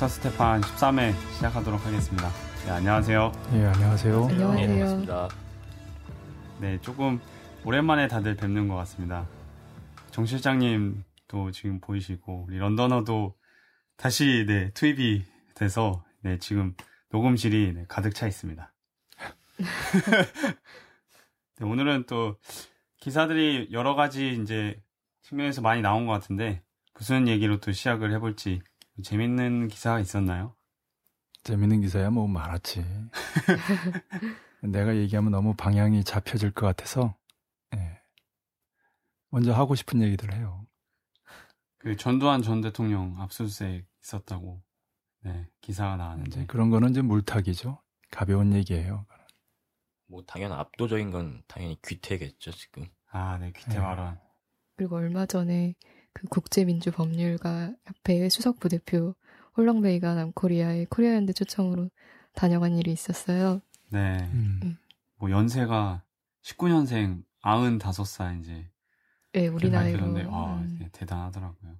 네, 닥터 스테판 13회 시작하도록 하겠습니다. 네, 안녕하세요. 예, 안녕하세요. 안녕하세요. 네, 네, 조금 오랜만에 다들 뵙는 것 같습니다. 정 실장님도 지금 보이시고, 우리 런던어도 다시, 네, 투입이 돼서, 네, 지금 녹음실이 네, 가득 차 있습니다. 네, 오늘은 또 기사들이 여러 가지 이제 측면에서 많이 나온 것 같은데, 무슨 얘기로 또 시작을 해볼지 재밌는 기사가 있었나요? 재밌는 기사야 뭐 많았지. 내가 얘기하면 너무 방향이 잡혀질 것 같아서 예. 먼저 하고 싶은 얘기들 해요. 그 전두환 전 대통령 압수수색 있었다고 네, 기사가 나왔는데 그런 거는 이제 물타기죠. 가벼운 얘기예요. 뭐 당연 압도적인 건 당연히 귀태겠죠 지금. 아, 네 귀태 네. 발언. 그리고 얼마 전에 그 국제민주법률가 협회의 수석 부대표 홀렁베이가 남코리아의 코리아연대 초청으로 다녀간 일이 있었어요. 네. 음. 뭐 연세가 19년생 95살 이제 예, 우리 나이로. 그런데 아, 음. 네, 대단하더라고요.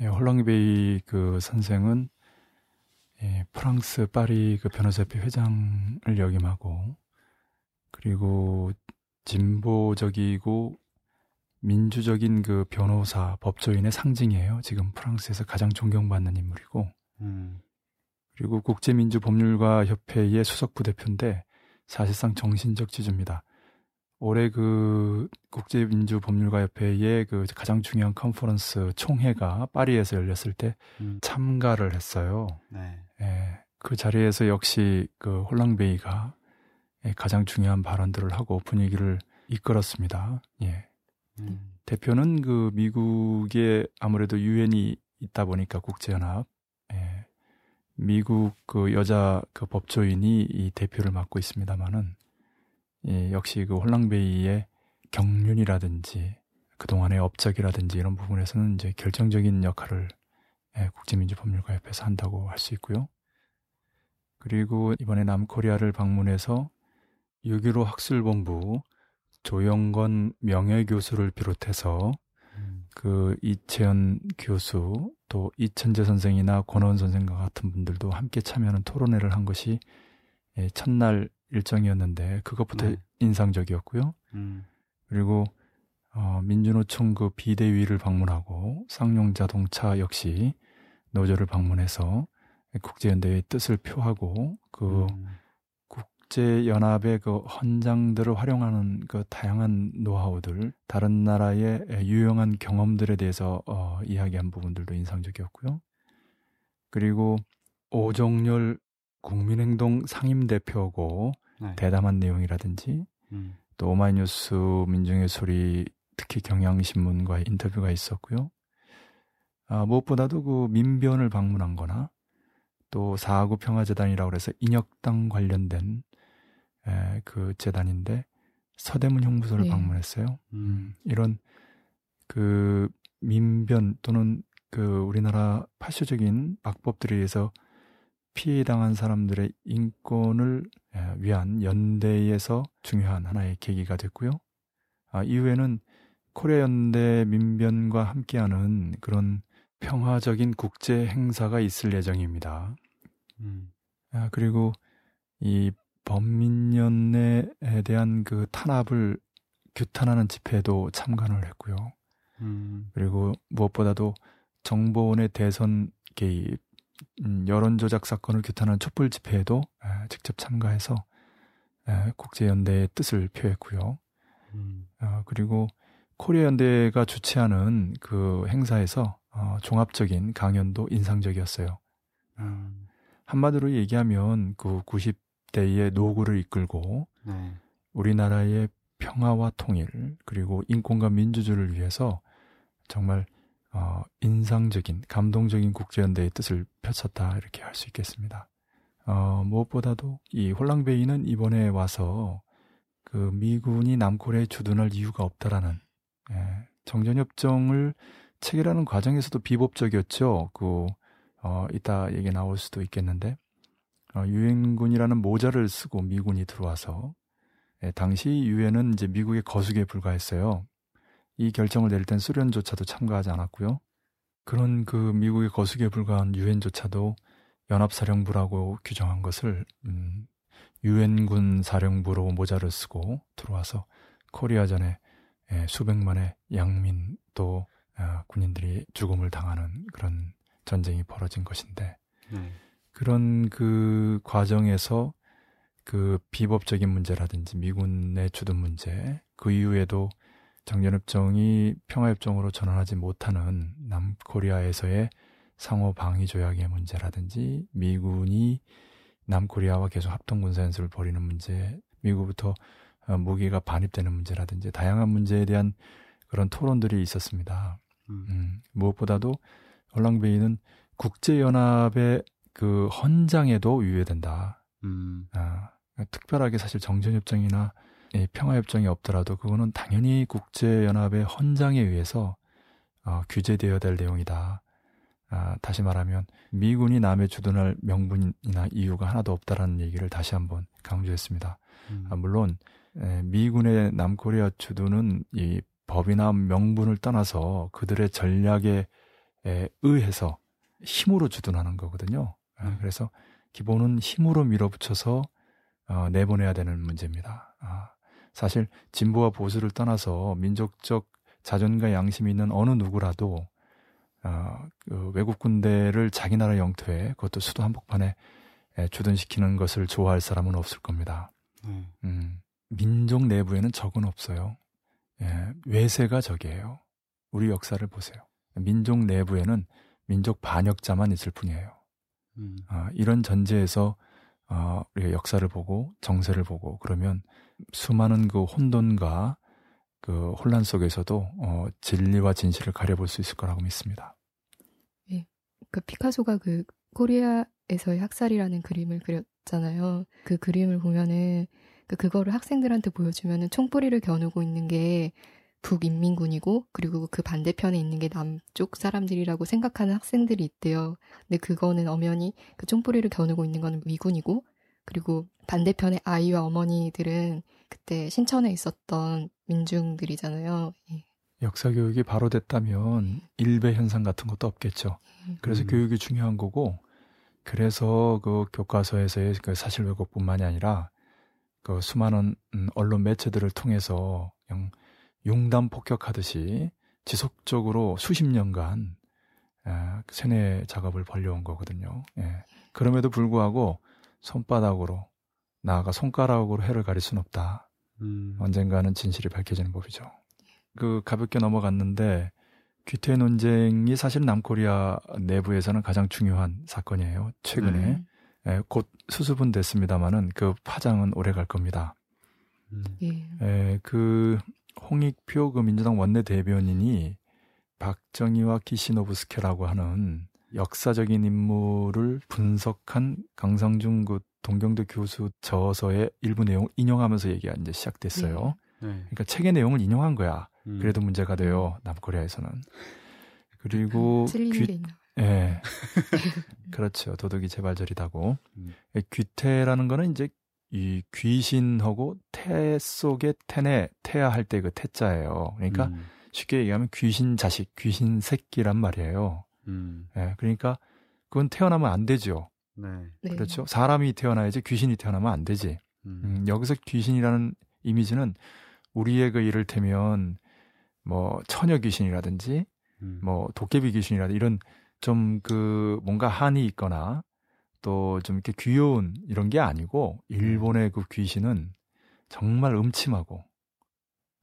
예, 홀랑베이 그 선생은 예, 프랑스 파리 그 변호사협회 회장을 역임하고 그리고 진보적이고 민주적인 그 변호사 법조인의 상징이에요. 지금 프랑스에서 가장 존경받는 인물이고 음. 그리고 국제민주 법률가 협회의 수석 부대표인데 사실상 정신적 지주입니다. 올해 그 국제민주 법률가 협회의 그 가장 중요한 컨퍼런스 총회가 파리에서 열렸을 때 음. 참가를 했어요. 네. 예, 그 자리에서 역시 그 홀랑베이가 예, 가장 중요한 발언들을 하고 분위기를 이끌었습니다. 예. 음. 대표는 그 미국에 아무래도 유엔이 있다 보니까 국제연합, 예, 미국 그 여자 그 법조인이 이 대표를 맡고 있습니다만은 예, 역시 그 홀랑베이의 경륜이라든지 그동안의 업적이라든지 이런 부분에서는 이제 결정적인 역할을 예, 국제민주법률가협회에서 한다고 할 수 있고요. 그리고 이번에 남코리아를 방문해서 6.15 학술본부 조영건 명예교수를 비롯해서 음. 그 이채연 교수 또 이천재 선생이나 권원 선생과 같은 분들도 함께 참여하는 토론회를 한 것이 예, 첫날 일정이었는데 그것부터 네. 인상적이었고요. 음. 그리고 어, 민주노총 그 비대위를 방문하고 쌍용 자동차 역시 노조를 방문해서 국제연대의 뜻을 표하고 그 음. 국제 연합의 그 헌장들을 활용하는 그 다양한 노하우들, 다른 나라의 유용한 경험들에 대해서 어, 이야기한 부분들도 인상적이었고요. 그리고 오정열 국민행동 상임대표고 네. 대담한 내용이라든지 음. 또 오마이뉴스 민중의 소리 특히 경향신문과의 인터뷰가 있었고요. 아, 무엇보다도 그 민변을 방문한 거나 또 사구 평화재단이라고 해서 인혁당 관련된 에, 그 재단인데 서대문 형무소를 네. 방문했어요. 음. 이런 그 민변 또는 그 우리나라 파쇼적인 악법들에 의해서 피해당한 사람들의 인권을 에, 위한 연대에서 중요한 하나의 계기가 됐고요. 아, 이후에는 코리아 연대 민변과 함께하는 그런 평화적인 국제 행사가 있을 예정입니다. 음. 아, 그리고 이 범민연대에 대한 그 탄압을 규탄하는 집회에도 참관을 했고요. 음. 그리고 무엇보다도 정보원의 대선 개입, 음, 여론조작 사건을 규탄하는 촛불 집회에도 에, 직접 참가해서 에, 국제연대의 뜻을 표했고요. 음. 어, 그리고 코리아 연대가 주최하는 그 행사에서 어, 종합적인 강연도 인상적이었어요. 음. 한마디로 얘기하면 그 90 대의 노구를 이끌고 네. 우리나라의 평화와 통일 그리고 인권과 민주주의를 위해서 정말 어, 인상적인 감동적인 국제연대의 뜻을 펼쳤다 이렇게 할 수 있겠습니다. 어, 무엇보다도 이 홀랑베이는 이번에 와서 그 미군이 남코리아에 주둔할 이유가 없다라는 예, 정전협정을 체결하는 과정에서도 비법적이었죠. 그 어, 이따 얘기 나올 수도 있겠는데 어, 유엔군이라는 모자를 쓰고 미군이 들어와서 예, 당시 유엔은 이제 미국의 거수기에 불과했어요. 이 결정을 내릴 땐 소련조차도 참가하지 않았고요. 그런 그 미국의 거수기에 불과한 유엔조차도 연합사령부라고 규정한 것을 음, 유엔군 사령부로 모자를 쓰고 들어와서 코리아전에 예, 수백만의 양민 또 어, 군인들이 죽음을 당하는 그런 전쟁이 벌어진 것인데 네. 그런 그 과정에서 그 비법적인 문제라든지 미군의 주둔 문제 그 이후에도 정전협정이 평화협정으로 전환하지 못하는 남코리아에서의 상호 방위 조약의 문제라든지 미군이 남코리아와 계속 합동 군사 연습을 벌이는 문제, 미국부터 어, 무기가 반입되는 문제라든지 다양한 문제에 대한 그런 토론들이 있었습니다. 음. 음, 무엇보다도 얼랑베이는 국제연합의 그 헌장에도 위배된다. 음. 아, 특별하게 사실 정전협정이나 이 평화협정이 없더라도 그거는 당연히 국제연합의 헌장에 의해서 어, 규제되어야 될 내용이다. 아, 다시 말하면 미군이 남에 주둔할 명분이나 이유가 하나도 없다라는 얘기를 다시 한번 강조했습니다. 음. 아, 물론 에, 미군의 남코리아 주둔은 이 법이나 명분을 떠나서 그들의 전략에 에, 의해서 힘으로 주둔하는 거거든요. 아, 네. 그래서 기본은 힘으로 밀어붙여서 어, 내보내야 되는 문제입니다. 아, 사실 진보와 보수를 떠나서 민족적 자존과 양심이 있는 어느 누구라도 어, 그 외국 군대를 자기 나라 영토에 그것도 수도 한복판에 에, 주둔시키는 것을 좋아할 사람은 없을 겁니다. 네. 음, 민족 내부에는 적은 없어요. 예, 외세가 적이에요. 우리 역사를 보세요. 민족 내부에는 민족 반역자만 있을 뿐이에요. 음. 아, 이런 전제에서 어, 우리가 역사를 보고 정세를 보고 그러면 수많은 그 혼돈과 그 혼란 속에서도 어, 진리와 진실을 가려볼 수 있을 거라고 믿습니다. 그 피카소가 그 코리아에서의 학살이라는 그림을 그렸잖아요. 그 그림을 보면은 그 그거를 학생들한테 보여주면은 총뿌리를 겨누고 있는 게 북인민군이고 그리고 그 반대편에 있는 게 남쪽 사람들이라고 생각하는 학생들이 있대요. 근데 그거는 엄연히 그 총뿌리를 겨누고 있는 거는 미군이고 그리고 반대편의 아이와 어머니들은 그때 신천에 있었던 민중들이잖아요. 예. 역사 교육이 바로 됐다면 일배 현상 같은 것도 없겠죠. 그래서 음. 교육이 중요한 거고 그래서 그 교과서에서의 그 사실 왜곡뿐만이 아니라 그 수많은 음, 언론 매체들을 통해서 그냥 용담 폭격하듯이 지속적으로 수십 년간 에, 세뇌 작업을 벌려온 거거든요. 예. 그럼에도 불구하고 손바닥으로 나아가 손가락으로 해를 가릴 수는 없다. 음. 언젠가는 진실이 밝혀지는 법이죠. 그 가볍게 넘어갔는데 귀태 논쟁이 사실 남코리아 내부에서는 가장 중요한 사건이에요. 최근에 음. 예, 곧 수습은 됐습니다만은 그 파장은 오래 갈 겁니다. 음. 예. 예, 그 홍익표 그 민주당 원내 대변인이 박정희와 키시노부스케라고 하는 역사적인 인물을 분석한 강성중 그 동경대 교수 저서의 일부 내용을 인용하면서 얘기가 이제 시작됐어요. 네. 그러니까 책의 내용을 인용한 거야. 음. 그래도 문제가 돼요. 남코리아에서는. 그리고 귀? 예. 그렇죠. 도덕이 재발절이다고. 음. 예, 귀태라는 거는 이제 이 귀신하고 태 속에 태네 태야 할 때 그 태자예요. 그러니까 음. 쉽게 얘기하면 귀신 자식, 귀신 새끼란 말이에요. 음. 예. 그러니까 그건 태어나면 안 되죠. 네. 네. 그렇죠. 사람이 태어나야지 귀신이 태어나면 안 되지. 음. 음, 여기서 귀신이라는 이미지는 우리의 그 이를테면 뭐 처녀 귀신이라든지 음. 뭐 도깨비 귀신이라든지 이런 좀 그 뭔가 한이 있거나 또 좀 이렇게 귀여운 이런 게 아니고 일본의 그 귀신은 정말 음침하고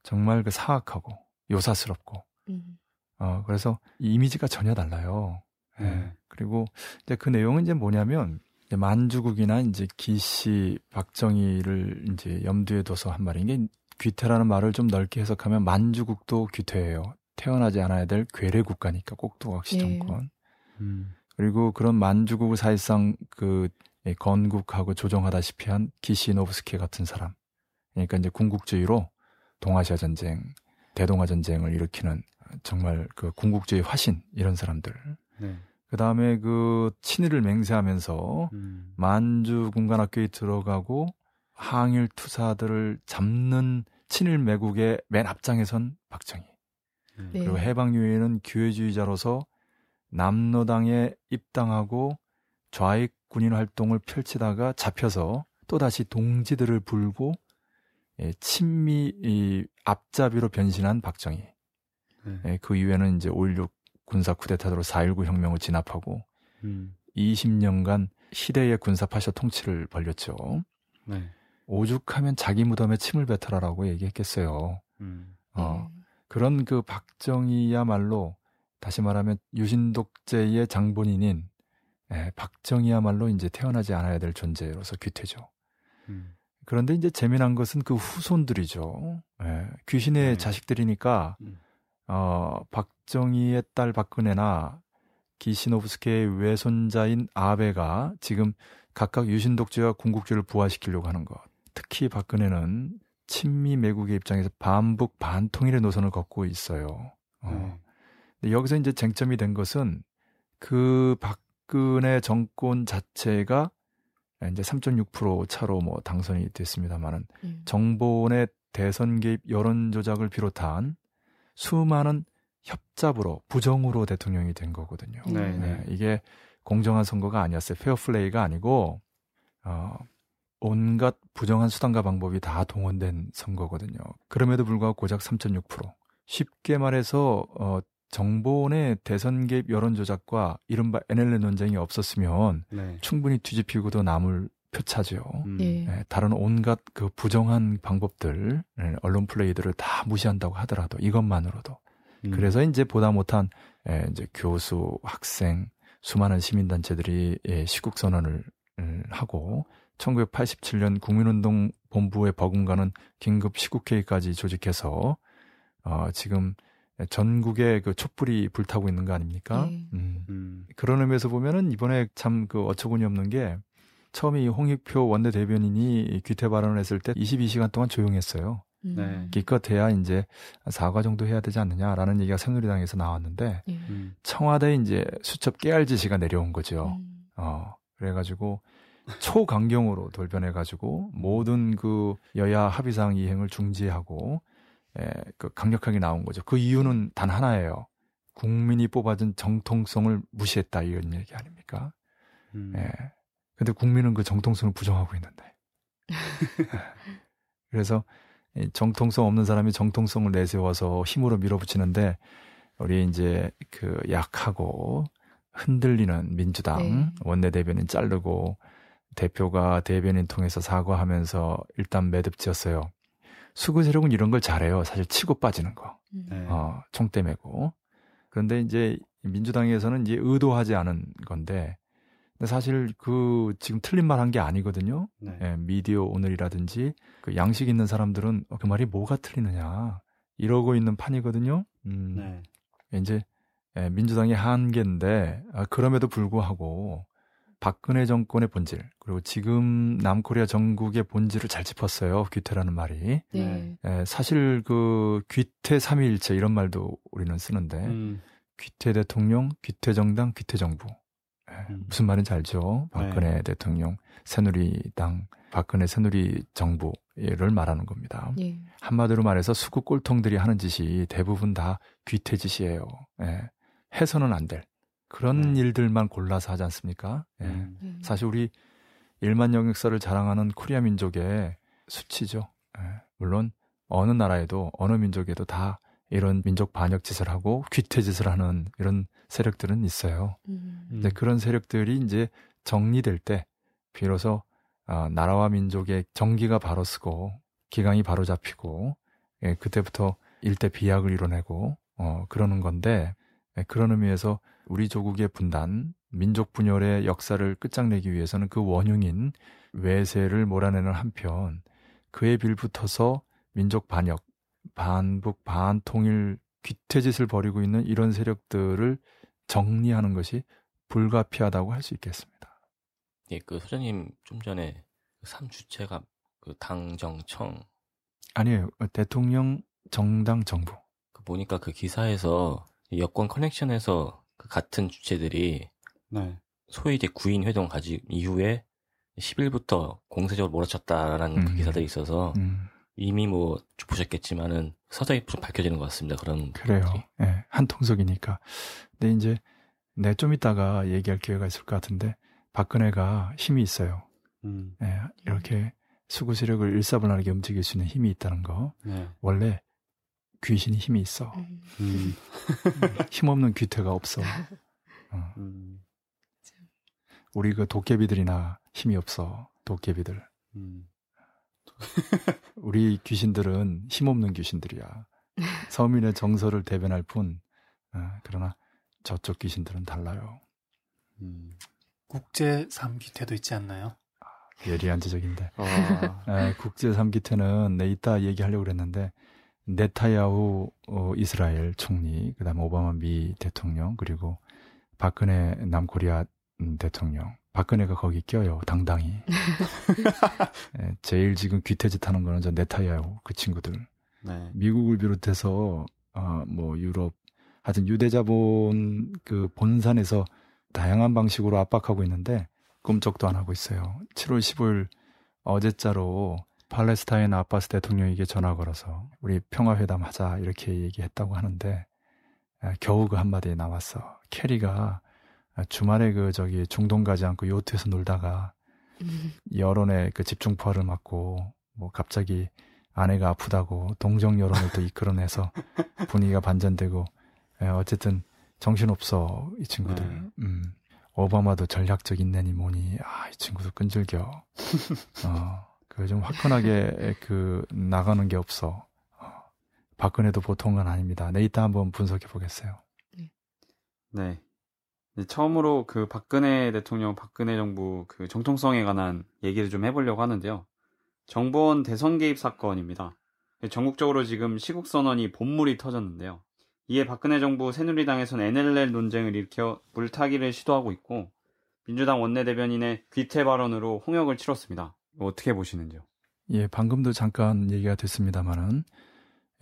정말 그 사악하고 요사스럽고 음. 어 그래서 이 이미지가 전혀 달라요. 예. 네. 그리고 이제 그 내용은 이제 뭐냐면 이제 만주국이나 이제 기씨 박정희를 이제 염두에 둬서 한 말인 게 귀태라는 말을 좀 넓게 해석하면 만주국도 귀태예요. 태어나지 않아야 될 괴뢰 국가니까 꼭두각시 예. 정권. 음. 그리고 그런 만주국을 사실상 그 예, 건국하고 조정하다시피 한 기시노브스키 같은 사람. 그러니까 이제 군국주의로 동아시아 전쟁, 대동아 전쟁을 일으키는 정말 그 군국주의 화신 이런 사람들. 네. 그 다음에 그 친일을 맹세하면서 음. 만주 군관학교에 들어가고 항일 투사들을 잡는 친일 매국의 맨 앞장에 선 박정희. 네. 네. 그리고 해방 이후에는 기회주의자로서 남로당에 입당하고 좌익 군인 활동을 펼치다가 잡혀서 또다시 동지들을 불고 예, 친미 이 앞잡이로 변신한 박정희. 네. 예, 그 이후에는 이제 5.16 군사 쿠데타로 4.19 혁명을 진압하고 음. 20년간 시대의 군사 파쇼 통치를 벌렸죠. 네. 오죽하면 자기 무덤에 침을 뱉어라라고 얘기했겠어요. 음. 어, 네. 그런 그 박정희야말로 다시 말하면 유신독재의 장본인인 예, 박정희야말로 이제 태어나지 않아야 될 존재로서 귀태죠. 음. 그런데 이제 재미난 것은 그 후손들이죠. 예, 귀신의 네. 자식들이니까 음. 어, 박정희의 딸 박근혜나 기시노브스케의 외손자인 아베가 지금 각각 유신독재와 군국주의를 부활시키려고 하는 것. 특히 박근혜는 친미 매국의 입장에서 반북 반통일의 노선을 걷고 있어요. 어. 네. 여기서 이제 쟁점이 된 것은 그 박근혜 정권 자체가 이제 3.6% 차로 뭐 당선이 됐습니다만은 음. 정본의 대선 개입 여론 조작을 비롯한 수많은 협잡으로 부정으로 대통령이 된 거거든요. 네, 네, 이게 공정한 선거가 아니었어요. 페어플레이가 아니고 어, 온갖 부정한 수단과 방법이 다 동원된 선거거든요. 그럼에도 불구하고 고작 3.6%. 쉽게 말해서 어, 국정원의 대선 개입 여론 조작과 이른바 NLL 논쟁이 없었으면 네. 충분히 뒤집히고도 남을 표차죠. 음. 예. 예, 다른 온갖 그 부정한 방법들, 예, 언론 플레이들을 다 무시한다고 하더라도 이것만으로도. 음. 그래서 이제 보다 못한 예, 이제 교수, 학생, 수많은 시민단체들이 예, 시국 선언을 음, 하고 1987년 국민운동 본부의 버금가는 긴급 시국회의까지 조직해서 어, 지금 전국에 그 촛불이 불타고 있는 거 아닙니까? 네. 음. 음. 그런 의미에서 보면은 이번에 참 그 어처구니 없는 게 처음에 이 홍익표 원내 대변인이 귀태 발언을 했을 때 22시간 동안 조용했어요. 음. 네. 기껏해야 이제 사과 정도 해야 되지 않느냐라는 얘기가 새누리당에서 나왔는데 예. 음. 청와대 이제 수첩 깨알 지시가 내려온 거죠. 음. 어 그래가지고 초강경으로 돌변해가지고 모든 그 여야 합의사항 이행을 중지하고 에, 그 강력하게 나온 거죠. 그 이유는 단 하나예요. 국민이 뽑아준 정통성을 무시했다 이런 얘기 아닙니까? 음. 예. 근데 국민은 그 정통성을 부정하고 있는데. 그래서 이 정통성 없는 사람이 정통성을 내세워서 힘으로 밀어붙이는데 우리 이제 그 약하고 흔들리는 민주당 네. 원내대변인 자르고 대표가 대변인 통해서 사과하면서 일단 매듭지었어요. 수구 세력은 이런 걸 잘해요. 사실 치고 빠지는 거. 음. 네. 어, 총대 메고. 그런데 이제 민주당에서는 이제 의도하지 않은 건데, 근데 사실 그 지금 틀린 말 한 게 아니거든요. 네. 예, 미디어 오늘이라든지 그 양식 있는 사람들은 어, 그 말이 뭐가 틀리느냐 이러고 있는 판이거든요. 음, 네. 이제 예, 민주당의 한계인데 아, 그럼에도 불구하고 박근혜 정권의 본질 그리고 지금 남코리아 정국의 본질을 잘 짚었어요. 귀태라는 말이. 네. 예, 사실 그 귀태 삼위일체 이런 말도 우리는 쓰는데 음. 귀태 대통령, 귀태 정당, 귀태 정부. 예, 음. 무슨 말인지 알죠? 박근혜 대통령, 새누리당, 박근혜 새누리 정부를 말하는 겁니다. 예. 한마디로 말해서 수구 꼴통들이 하는 짓이 대부분 다 귀태 짓이에요. 예, 해서는 안 될 그런 네. 일들만 골라서 하지 않습니까? 예. 음. 음. 사실 우리 일만 영역사를 자랑하는 코리아 민족의 수치죠. 예, 물론 어느 나라에도 어느 민족에도 다 이런 민족 반역 짓을 하고 귀태 짓을 하는 이런 세력들은 있어요. 음. 음. 이제 그런 세력들이 이제 정리될 때 비로소 아, 나라와 민족의 정기가 바로 쓰고 기강이 바로 잡히고 예, 그때부터 일대 비약을 이뤄내고 어, 그러는 건데 예, 그런 의미에서 우리 조국의 분단, 민족 분열의 역사를 끝장내기 위해서는 그 원흉인 외세를 몰아내는 한편 그에 빌붙어서 민족 반역, 반북, 반통일 귀태짓을 벌이고 있는 이런 세력들을 정리하는 것이 불가피하다고 할 수 있겠습니다. 예, 그 소장님 좀 전에 그 삼주체가 그 당정청 아니에요. 대통령, 정당, 정부. 그 보니까 그 기사에서 여권 커넥션에서 그 같은 주체들이 네. 소위 이제 구인 회동 가진 이후에 10일부터 공세적으로 몰아쳤다라는 그 음. 기사들이 있어서 음, 이미 뭐 보셨겠지만은 서서히 좀 밝혀지는 것 같습니다. 그런 그래요. 예, 한 통속이니까. 근데 이제 네, 좀 이따가 얘기할 기회가 있을 것 같은데 박근혜가 힘이 있어요. 음. 네, 이렇게 수구 세력을 일사불란하게 움직일 수 있는 힘이 있다는 거. 네. 원래 귀신이 힘이 있어. 음. 음. 힘없는 귀태가 없어. 어. 음. 우리 그 도깨비들이나 힘이 없어. 도깨비들. 음. 우리 귀신들은 힘없는 귀신들이야. 서민의 정서를 대변할 뿐. 어, 그러나 저쪽 귀신들은 달라요. 음. 국제 삼기태도 있지 않나요? 예리한 지적인데. 아, 에, 국제 삼기태는 내 이따 얘기하려고 그랬는데 네타야후 어, 이스라엘 총리, 그다음에 오바마 미 대통령, 그리고 박근혜 남코리아 음, 대통령. 박근혜가 거기 껴요, 당당히. 에, 제일 지금 귀태짓 하는 거는 저 네타야후 그 친구들. 네. 미국을 비롯해서 어, 뭐 유럽 하여튼 유대자본 그 본산에서 다양한 방식으로 압박하고 있는데 꿈쩍도 안 하고 있어요. 7월 15일 어제자로 팔레스타인 아바스 대통령에게 전화 걸어서 우리 평화회담 하자 이렇게 얘기했다고 하는데 아, 겨우 그 한마디에 나왔어. 캐리가 주말에 그 저기 중동 가지 않고 요트에서 놀다가 음. 여론의 그 집중포화를 맞고 뭐 갑자기 아내가 아프다고 동정 여론을 또 이끌어내서 분위기가 반전되고 예, 어쨌든 정신없어 이 친구들. 네. 음. 오바마도 전략적 인내니 뭐니 아 이 친구들 끈질겨. 어. 그 좀 화끈하게 그 나가는 게 없어. 어. 박근혜도 보통은 아닙니다. 내 이따 한번 분석해 보겠어요. 네. 네, 처음으로 그 박근혜 대통령, 박근혜 정부 그 정통성에 관한 얘기를 좀 해보려고 하는데요. 정보원 대선 개입 사건입니다. 전국적으로 지금 시국 선언이 본물이 터졌는데요. 이에 박근혜 정부 새누리당에서는 NLL 논쟁을 일으켜 물타기를 시도하고 있고 민주당 원내대변인의 귀태 발언으로 홍역을 치렀습니다. 어떻게 보시는지요? 예, 방금도 잠깐 얘기가 됐습니다만은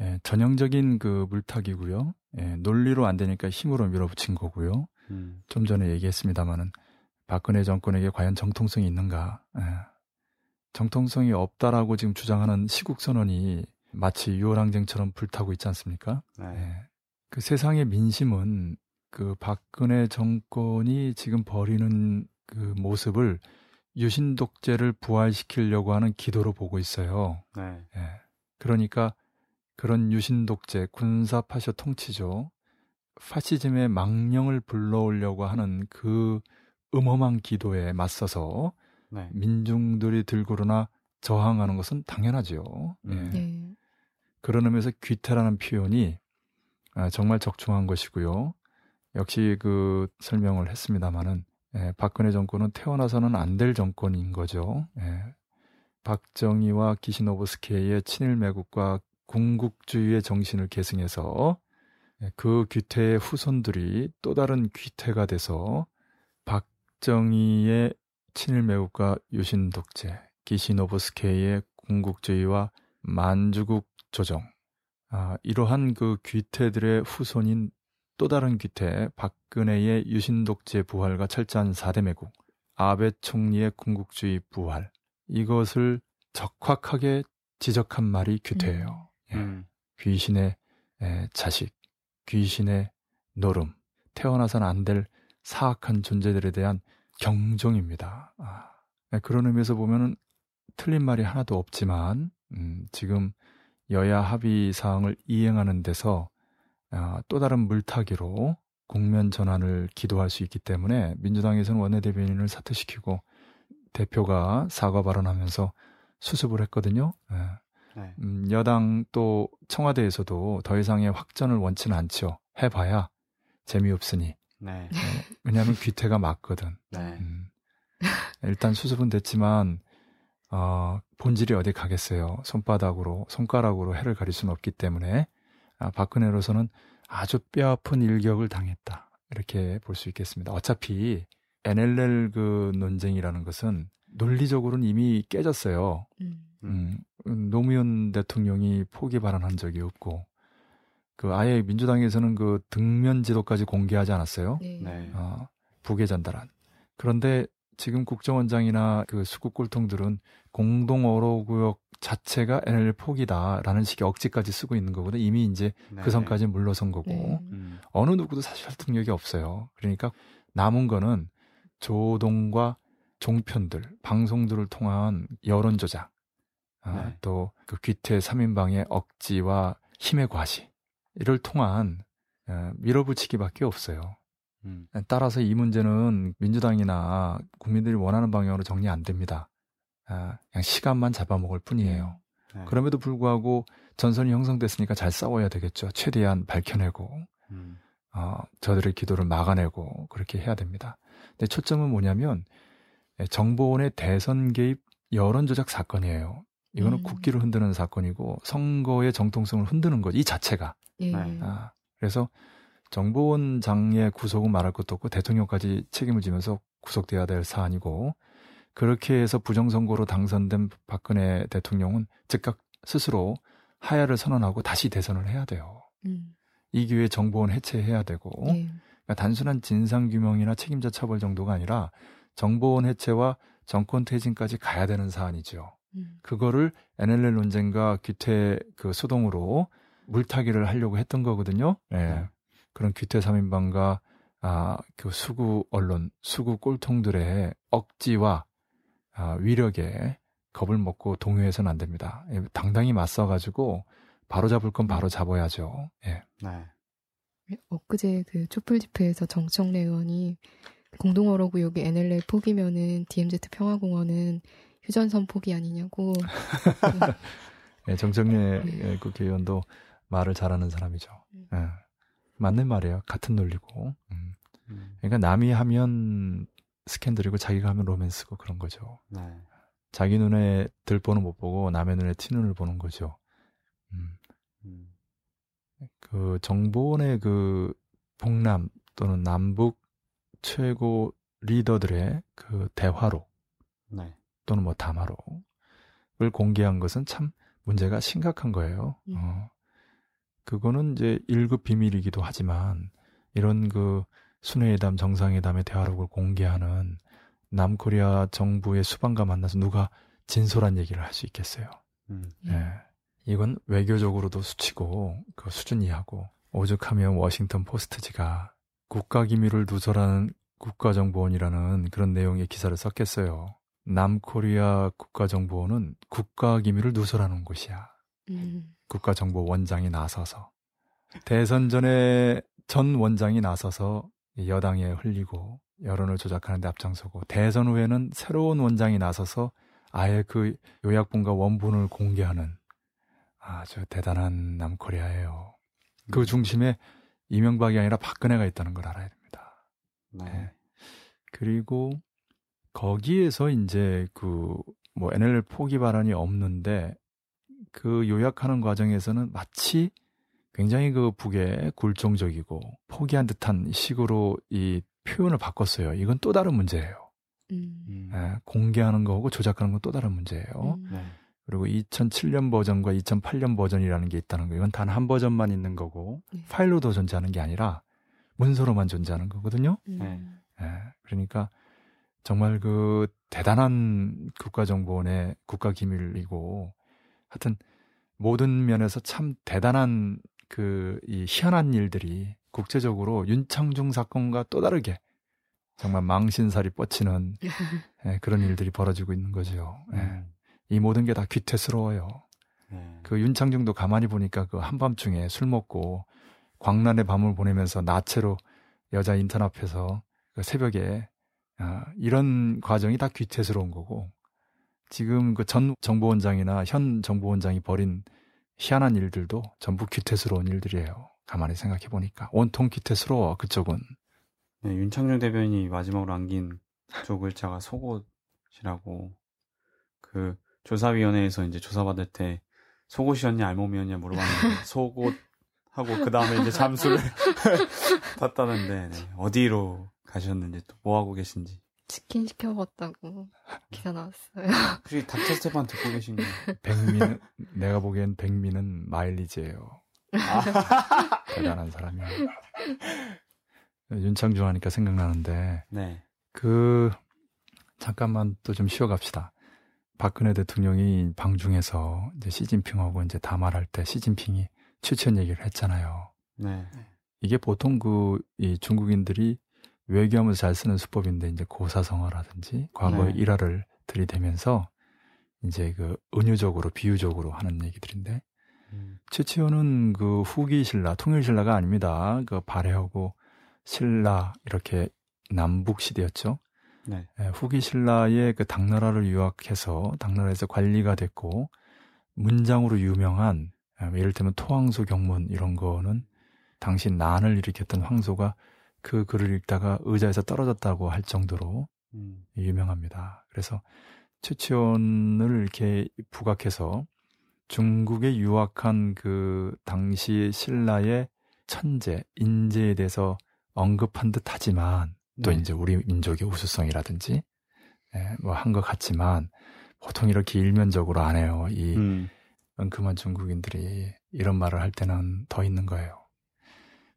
예, 전형적인 그 물타기고요. 예, 논리로 안 되니까 힘으로 밀어붙인 거고요. 음, 좀 전에 얘기했습니다마는 박근혜 정권에게 과연 정통성이 있는가? 예. 정통성이 없다라고 지금 주장하는 시국 선언이 마치 유월항쟁처럼 불타고 있지 않습니까? 네. 예. 그 세상의 민심은 그 박근혜 정권이 지금 벌이는 그 모습을 유신 독재를 부활시키려고 하는 기도로 보고 있어요. 네. 예. 그러니까 그런 유신 독재, 군사 파쇼 통치죠. 파시즘의 망령을 불러오려고 하는 그 음험한 기도에 맞서서 네. 민중들이 들고르나 저항하는 것은 당연하죠. 예. 음. 네. 그런 의미에서 귀태라는 표현이 아, 정말 적중한 것이고요. 역시 그 설명을 했습니다마는 예, 박근혜 정권은 태어나서는 안 될 정권인 거죠. 예. 박정희와 기시노브스케의 친일 매국과 군국주의의 정신을 계승해서 예, 그 귀태의 후손들이 또 다른 귀태가 돼서 박정희의 친일 매국과 유신 독재, 기시노브스케의 군국주의와 만주국 조정, 아, 이러한 그 귀태들의 후손인 또 다른 귀태, 박근혜의 유신 독재 부활과 철저한 4대 매국, 아베 총리의 군국주의 부활, 이것을 적확하게 지적한 말이 귀태예요. 예. 음, 귀신의 에, 자식, 귀신의 노름, 태어나서는 안 될 사악한 존재들에 대한 경종입니다. 아, 네, 그런 의미에서 보면은 틀린 말이 하나도 없지만 음, 지금 여야 합의 사항을 이행하는 데서 아, 또 다른 물타기로 국면 전환을 기도할 수 있기 때문에 민주당에서는 원내대변인을 사퇴시키고 대표가 사과 발언하면서 수습을 했거든요. 예. 네. 음, 여당 또 청와대에서도 더 이상의 확전을 원치는 않죠. 해봐야 재미없으니. 네. 예, 왜냐하면 귀태가 맞거든. 네. 음. 일단 수습은 됐지만 어, 본질이 어디 가겠어요. 손바닥으로 손가락으로 해를 가릴 수는 없기 때문에 아, 박근혜로서는 아주 뼈아픈 일격을 당했다. 이렇게 볼 수 있겠습니다. 어차피 NLL 그 논쟁이라는 것은 논리적으로는 이미 깨졌어요. 음. 음, 음, 노무현 대통령이 포기 발언한 적이 없고, 그 아예 민주당에서는 그 등면 지도까지 공개하지 않았어요. 네. 네. 어, 북에 전달한. 그런데 지금 국정원장이나 그 수국 꼴통들은 공동 어로구역 자체가 NLL 포기다라는 식의 억지까지 쓰고 있는 거거든. 이미 이제 네. 그 선까지 물러선 거고 네. 음. 어느 누구도 사실 설득력이 없어요. 그러니까 남은 거는 조동과 종편들, 방송들을 통한 여론 조작, 아, 네. 또그 귀태 3인방의 억지와 힘의 과시 이를 통한 어, 밀어붙이기밖에 없어요. 음. 따라서 이 문제는 민주당이나 국민들이 원하는 방향으로 정리 안 됩니다. 아, 그냥 시간만 잡아먹을 뿐이에요. 네. 그럼에도 불구하고 전선이 형성됐으니까 잘 싸워야 되겠죠. 최대한 밝혀내고 음. 어, 저들의 기도를 막아내고 그렇게 해야 됩니다. 근데 초점은 뭐냐면 예, 정보원의 대선 개입 여론 조작 사건이에요. 이거는 음. 국기를 흔드는 사건이고 선거의 정통성을 흔드는 것, 이 자체가. 예. 네. 아, 그래서 정보원 장의 구속은 말할 것도 없고 대통령까지 책임을 지면서 구속돼야 될 사안이고 그렇게 해서 부정선거로 당선된 박근혜 대통령은 즉각 스스로 하야를 선언하고 다시 대선을 해야 돼요. 음. 이 기회에 정보원 해체해야 되고 예. 그러니까 단순한 진상규명이나 책임자 처벌 정도가 아니라 정보원 해체와 정권 퇴진까지 가야 되는 사안이죠. 음. 그거를 NLL 논쟁과 규태 그 소동으로 물타기를 하려고 했던 거거든요. 예. 네. 그런 규태 3인방과 아, 그 수구 언론, 수구 꼴통들의 억지와 아, 위력에 겁을 먹고 동요해서는 안 됩니다. 예, 당당히 맞서가지고 바로 잡을 건 바로 잡아야죠. 예. 네. 엊그제 그 촛불 집회에서 정청래 의원이 공동어로 구역이 NLL 포기면은 DMZ 평화공원은 휴전선 포기 아니냐고. 예, 정청래 네. 예, 국회의원도 말을 잘하는 사람이죠. 음. 예. 맞는 말이에요. 같은 논리고. 음. 음. 그러니까 남이 하면 스캔들이고 자기가 하면 로맨스고 그런 거죠. 네. 자기 눈에 들보는 못 보고 남의 눈에 튀눈을 보는 거죠. 음. 음. 그 정보원의 그 북남 또는 남북 최고 리더들의 그 대화로 네. 또는 뭐 담화로를 공개한 것은 참 문제가 심각한 거예요. 음. 어. 그거는 이제 1급 비밀이기도 하지만 이런 그 순회회담, 정상회담의 대화록을 공개하는 남코리아 정부의 수반과 만나서 누가 진솔한 얘기를 할 수 있겠어요. 음. 예. 이건 외교적으로도 수치고 그 수준 이하고 오죽하면 워싱턴 포스트지가 국가 기밀을 누설하는 국가정보원이라는 그런 내용의 기사를 썼겠어요. 남코리아 국가정보원은 국가 기밀을 누설하는 곳이야. 음. 국가정보원장이 나서서 대선 전에 전 원장이 나서서 여당에 흘리고 여론을 조작하는데 앞장서고 대선 후에는 새로운 원장이 나서서 아예 그 요약본과 원본을 공개하는 아주 대단한 남코리아예요. 그 음. 중심에 이명박이 아니라 박근혜가 있다는 걸 알아야 됩니다. 네. 네. 그리고 거기에서 이제 그 뭐 NL 포기 발언이 없는데 그 요약하는 과정에서는 마치 굉장히 그 북에 굴종적이고 포기한 듯한 식으로 이 표현을 바꿨어요. 이건 또 다른 문제예요. 음. 음. 예, 공개하는 거하고 조작하는 건 또 다른 문제예요. 음. 네. 그리고 2007년 버전과 2008년 버전이라는 게 있다는 거. 이건 단 한 버전만 있는 거고 네. 파일로도 존재하는 게 아니라 문서로만 존재하는 거거든요. 음. 네. 예, 그러니까 정말 그 대단한 국가정보원의 국가기밀이고 하여튼 모든 면에서 참 대단한 그 이 희한한 일들이 국제적으로 윤창중 사건과 또 다르게 정말 망신살이 뻗치는 예, 그런 일들이 벌어지고 있는 거죠. 예. 음. 이 모든 게 다 귀태스러워요. 네. 그 윤창중도 가만히 보니까 그 한밤중에 술 먹고 광란의 밤을 보내면서 나체로 여자 인턴 앞에서 그 새벽에 아, 이런 과정이 다 귀태스러운 거고 지금 그 전 정보원장이나 현 정보원장이 벌인 희한한 일들도 전부 귀태스러운 일들이에요. 가만히 생각해 보니까 온통 귀태스러워 그쪽은. 네, 윤창중 대변인이 마지막으로 남긴 조 글자가 속옷이라고 그 조사위원회에서 이제 조사받을 때 속옷이었냐 알몸이었냐 물어봤는데 속옷 하고 그 다음에 이제 잠수를 탔다는데 네, 어디로 가셨는지 또 뭐 하고 계신지 치킨 시켜 먹었다고 기사 나왔어요. 혹시 닥터 스테판 듣고 계신 거예요? 백미는 내가 보기엔 백미는 마일리지예요. 아, 대단한 사람이야. 윤창중 하니까 생각나는데 네, 그 잠깐만 또 좀 쉬어갑시다. 박근혜 대통령이 방중에서 이제 시진핑하고 이제 담화할 때 시진핑이 최천 얘기를 했잖아요. 네. 이게 보통 그 이 중국인들이 외교하면서 잘 쓰는 수법인데 이제 고사성어라든지 과거의 네. 일화를 들이대면서 이제 그 은유적으로 비유적으로 하는 얘기들인데 음. 최치호는 그 후기 신라, 통일 신라가 아닙니다. 그 발해하고 신라 이렇게 남북 시대였죠. 네. 예, 후기 신라의 그 당나라를 유학해서 당나라에서 관리가 됐고 문장으로 유명한 예, 이를테면 토황소 경문 이런 거는 당시 난을 일으켰던 황소가 그 글을 읽다가 의자에서 떨어졌다고 할 정도로 음. 유명합니다. 그래서 최치원을 이렇게 부각해서 중국에 유학한 그 당시 신라의 천재, 인재에 대해서 언급한 듯 하지만 또 네. 이제 우리 민족의 우수성이라든지 예, 뭐한 것 같지만 보통 이렇게 일면적으로 안 해요. 이 음. 은큼한 중국인들이 이런 말을 할 때는 더 있는 거예요.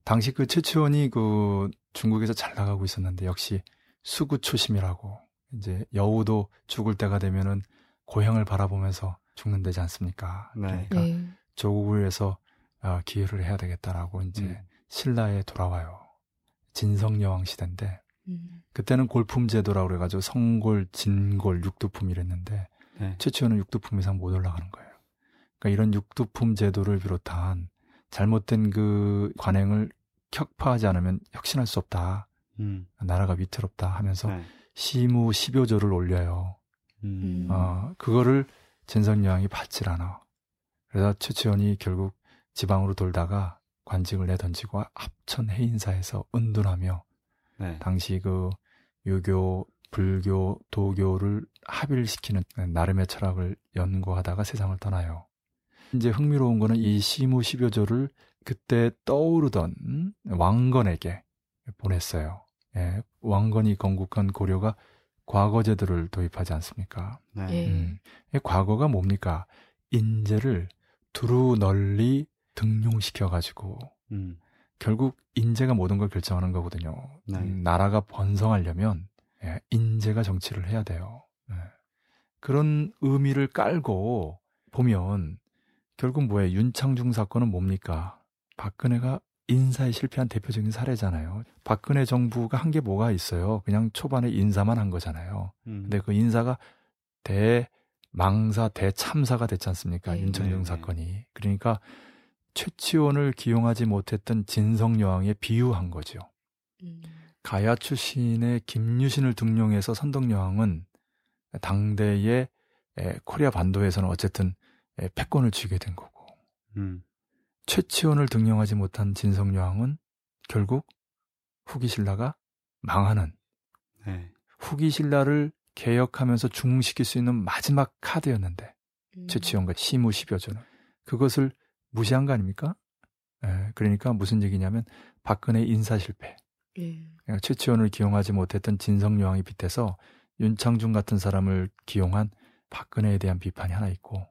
당시 그 최치원이 그 중국에서 잘 나가고 있었는데 역시 수구 초심이라고 이제 여우도 죽을 때가 되면은 고향을 바라보면서 죽는다지 않습니까? 네. 그러니까 네. 조국을 위해서 아, 기회를 해야 되겠다라고 이제 음. 신라에 돌아와요. 진성여왕 시대인데 음. 그때는 골품 제도라고 그래가지고 성골, 진골, 육두품 이랬는데 네. 최초는 육두품 이상 못 올라가는 거예요. 그러니까 이런 육두품 제도를 비롯한 잘못된 그 관행을 격파하지 않으면 혁신할 수 없다. 음. 나라가 위태롭다 하면서 네. 시무 10여조를 올려요. 음. 어, 그거를 진성여왕이 받질 않아. 그래서 최치원이 결국 지방으로 돌다가 관직을 내던지고 합천 해인사에서 은둔하며 네. 당시 그 유교, 불교, 도교를 합의를 시키는 나름의 철학을 연구하다가 세상을 떠나요. 이제 흥미로운 거는 이 시무 10여조를 그때 떠오르던 왕건에게 보냈어요. 예, 왕건이 건국한 고려가 과거 제도를 도입하지 않습니까? 네. 예. 음, 이 과거가 뭡니까? 인재를 두루 널리 등용시켜 가지고 음. 결국 인재가 모든 걸 결정하는 거거든요. 네. 음, 나라가 번성하려면 예, 인재가 정치를 해야 돼요. 예. 그런 의미를 깔고 보면 결국 뭐예요? 윤창중 사건은 뭡니까? 박근혜가 인사에 실패한 대표적인 사례잖아요. 박근혜 정부가 한 게 뭐가 있어요? 그냥 초반에 인사만 한 거잖아요. 음. 근데 그 인사가 대망사, 대참사가 됐지 않습니까? 네. 윤창중 네, 사건이. 그러니까 최치원을 기용하지 못했던 진성여왕에 비유한 거죠. 음. 가야 출신의 김유신을 등용해서 선덕여왕은 당대의 에, 코리아 반도에서는 어쨌든 에, 패권을 쥐게 된 거고 음. 최치원을 등용하지 못한 진성여왕은 결국 후기 신라가 망하는 네. 후기 신라를 개혁하면서 중흥시킬 수 있는 마지막 카드였는데 음. 최치원과 시무 10여조는 그것을 무시한 거 아닙니까? 에, 그러니까 무슨 얘기냐면 박근혜 인사 실패 예. 그러니까 최치원을 기용하지 못했던 진성여왕이 빗대서 윤창중 같은 사람을 기용한 박근혜에 대한 비판이 하나 있고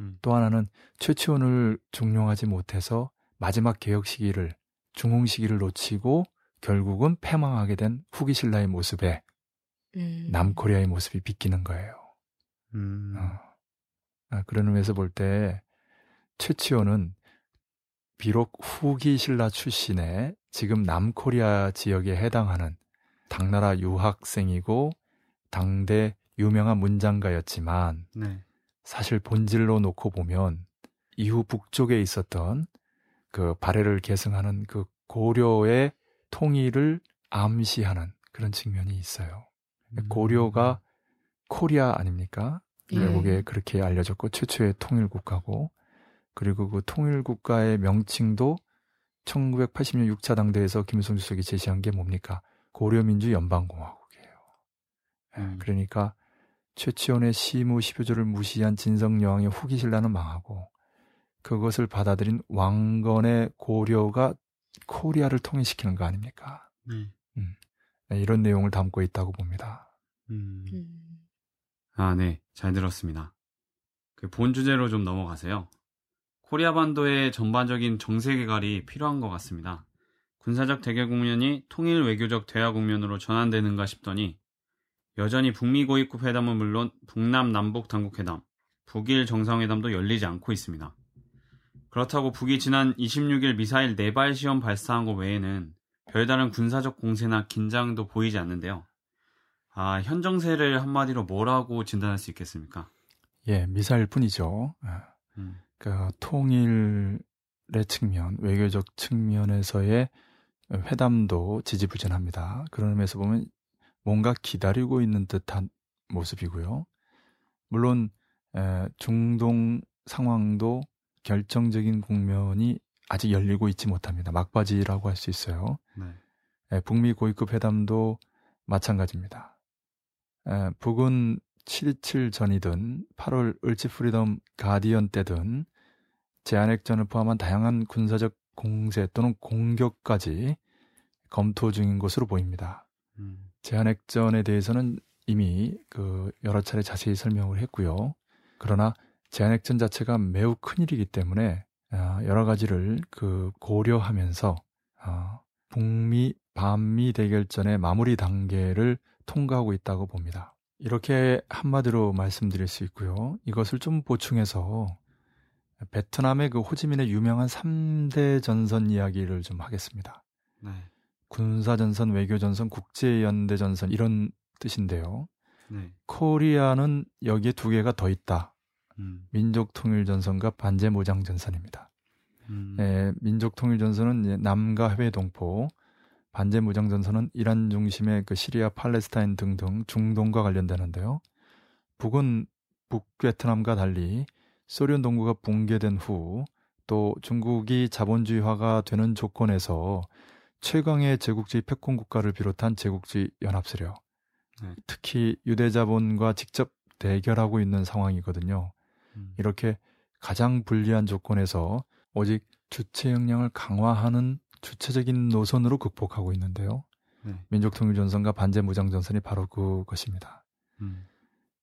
음. 또 하나는 최치원을 중용하지 못해서 마지막 개혁 시기를 중흥 시기를 놓치고 결국은 패망하게 된 후기 신라의 모습에 음. 남코리아의 모습이 비끼는 거예요. 음. 어. 아, 그런 의미에서 볼 때 최치원은 비록 후기 신라 출신의 지금 남코리아 지역에 해당하는 당나라 유학생이고 당대 유명한 문장가였지만 네. 사실 본질로 놓고 보면 이후 북쪽에 있었던 그 발해를 계승하는 그 고려의 통일을 암시하는 그런 측면이 있어요. 음. 고려가 코리아 아닙니까? 예. 외국에 그렇게 알려졌고 최초의 통일 국가고 그리고 그 통일 국가의 명칭도 1980년 6차 당대에서 김일성 주석이 제시한 게 뭡니까? 고려민주 연방공화국이에요. 예, 음. 그러니까 최치원의 시무 10여조를 무시한 진성여왕의 후기 신라는 망하고 그것을 받아들인 왕건의 고려가 코리아를 통일시키는 거 아닙니까? 네. 네, 이런 내용을 담고 있다고 봅니다. 음. 음. 아, 네. 잘 들었습니다. 그 본 주제로 좀 넘어가세요. 코리아 반도의 전반적인 정세 개괄이 필요한 것 같습니다. 군사적 대결 국면이 통일 외교적 대화 국면으로 전환되는가 싶더니 여전히 북미 고위급 회담은 물론 북남 남북 당국 회담, 북일 정상회담도 열리지 않고 있습니다. 그렇다고 북이 지난 26일 미사일 4발 시험 발사한 것 외에는 별다른 군사적 공세나 긴장도 보이지 않는데요. 아, 현 정세를 한마디로 뭐라고 진단할 수 있겠습니까? 예, 미사일 뿐이죠. 아, 음, 그 통일의 측면, 외교적 측면에서의 회담도 지지부진합니다. 그런 의미에서 보면 뭔가 기다리고 있는 듯한 모습이고요. 물론 에, 중동 상황도 결정적인 국면이 아직 열리고 있지 못합니다. 막바지라고 할 수 있어요. 네. 에, 북미 고위급 회담도 마찬가지입니다. 에, 북은 7.27 전이든 8월 을지 프리덤 가디언 때든 제한핵전을 포함한 다양한 군사적 공세 또는 공격까지 검토 중인 것으로 보입니다. 음, 제한핵전에 대해서는 이미 그 여러 차례 자세히 설명을 했고요. 그러나 제한핵전 자체가 매우 큰 일이기 때문에 아, 여러 가지를 그 고려하면서 아, 북미 반미 대결전의 마무리 단계를 통과하고 있다고 봅니다. 이렇게 한마디로 말씀드릴 수 있고요. 이것을 좀 보충해서 베트남의 그 호지민의 유명한 3대 전선 이야기를 좀 하겠습니다. 네. 군사전선, 외교전선, 국제연대전선 이런 뜻인데요. 네. 코리아는 여기에 두 개가 더 있다. 음, 민족통일전선과 반제무장전선입니다. 음, 예, 민족통일전선은 남과 해외 동포, 반제무장전선은 이란 중심의 그 시리아, 팔레스타인 등등 중동과 관련되는데요. 북은 북베트남과 달리 소련 동구가 붕괴된 후 또 중국이 자본주의화가 되는 조건에서 최강의 제국주의 패권 국가를 비롯한 제국주의 연합세력, 네. 특히 유대자본과 직접 대결하고 있는 상황이거든요. 음, 이렇게 가장 불리한 조건에서 오직 주체 역량을 강화하는 주체적인 노선으로 극복하고 있는데요. 네. 민족통일전선과 반제무장전선이 바로 그것입니다. 음,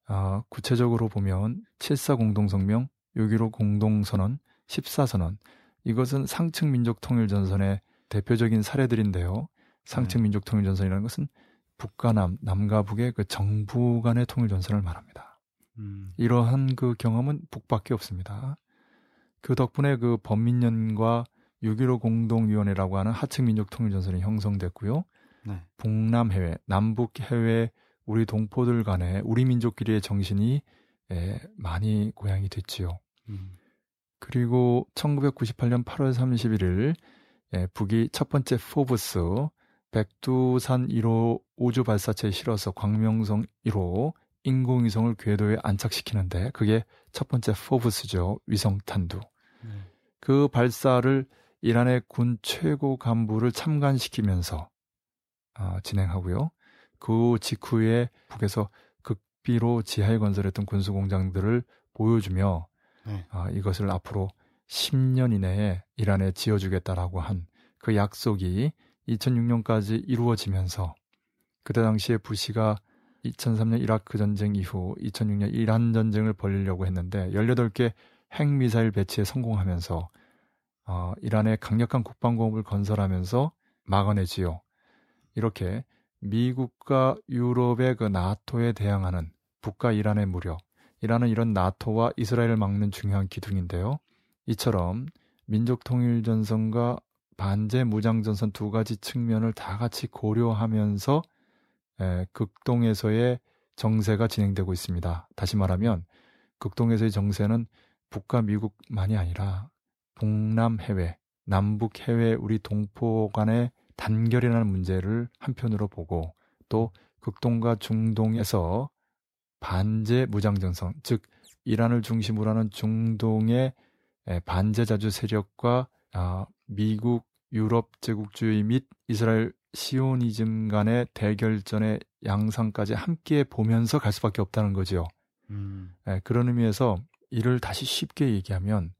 아, 구체적으로 보면 7.4 공동성명, 6.15 공동선언, 14선언 이것은 상층 민족통일전선의 대표적인 사례들인데요. 상층 네. 민족 통일 전선이라는 것은 북과 남, 남과 북의 그 정부 간의 통일 전선을 말합니다. 음, 이러한 그 경험은 북밖에 없습니다. 그 덕분에 그 범민련과 6.15 공동위원회라고 하는 하층 민족 통일 전선이 형성됐고요. 네. 북남 해외, 남북 해외 우리 동포들 간의 우리 민족끼리의 정신이 에, 많이 고양이 됐지요. 음, 그리고 1998년 8월 31일 예, 북이 첫 번째 포브스 백두산 1호 우주 발사체에 실어서 광명성 1호 인공위성을 궤도에 안착시키는데 그게 첫 번째 포브스죠. 위성 탄두. 네. 그 발사를 이란의 군 최고 간부를 참관시키면서 아, 진행하고요. 그 직후에 북에서 극비로 지하에 건설했던 군수 공장들을 보여주며 네. 아, 이것을 앞으로 10년 이내에 이란에 지어주겠다라고 한 그 약속이 2006년까지 이루어지면서 그때 당시에 부시가 2003년 이라크 전쟁 이후 2006년 이란 전쟁을 벌이려고 했는데 18개 핵미사일 배치에 성공하면서 어, 이란의 강력한 국방공업을 건설하면서 막아내지요. 이렇게 미국과 유럽의 그 나토에 대항하는 북과 이란의 무력, 이란은 이런 나토와 이스라엘을 막는 중요한 기둥인데요. 이처럼 민족 통일 전선과 반제 무장 전선 두 가지 측면을 다 같이 고려하면서 에, 극동에서의 정세가 진행되고 있습니다. 다시 말하면 극동에서의 정세는 북과 미국만이 아니라 북남 해외, 남북 해외 우리 동포 간의 단결이라는 문제를 한편으로 보고 또 극동과 중동에서 반제 무장전선, 즉 이란을 중심으로 하는 중동의 에, 반제자주 세력과 아, 미국, 유럽 제국주의 및 이스라엘 시오니즘 간의 대결전의 양상까지 함께 보면서 갈 수밖에 없다는 거죠. 음, 에, 그런 의미에서 이를 다시 쉽게 얘기하면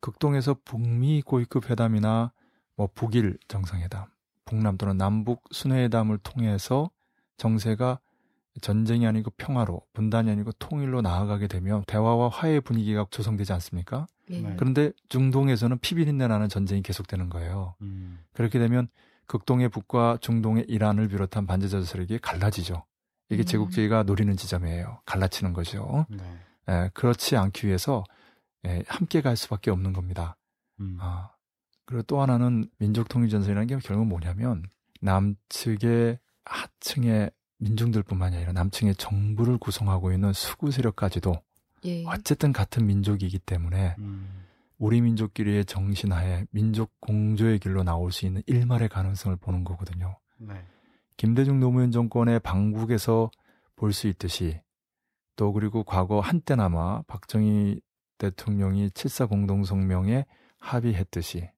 극동에서 북미 고위급 회담이나 뭐 북일 정상회담, 북남 또는 남북 순회회담을 통해서 정세가 전쟁이 아니고 평화로, 분단이 아니고 통일로 나아가게 되면 대화와 화해 분위기가 조성되지 않습니까? 예. 네. 그런데 중동에서는 피비린내 나는 전쟁이 계속되는 거예요. 음, 그렇게 되면 극동의 북과 중동의 이란을 비롯한 반제자주 세력이 갈라지죠. 이게 음. 제국주의가 노리는 지점이에요. 갈라치는 거죠. 네. 에, 그렇지 않기 위해서 에, 함께 갈 수밖에 없는 겁니다. 음. 아, 그리고 또 하나는 민족통일전선이라는 게 결국 뭐냐면 남측의 하층의 민중들뿐만이 아니라 남층의 정부를 구성하고 있는 수구 세력까지도 예. 어쨌든 같은 민족이기 때문에 음. 우리 민족끼리의 정신하에 민족 공조의 길로 나올 수 있는 일말의 가능성을 보는 거거든요. 네. 김대중 노무현 정권의 방북에서 볼 수 있듯이 또 그리고 과거 한때나마 박정희 대통령이 7.4 공동성명에 합의했듯이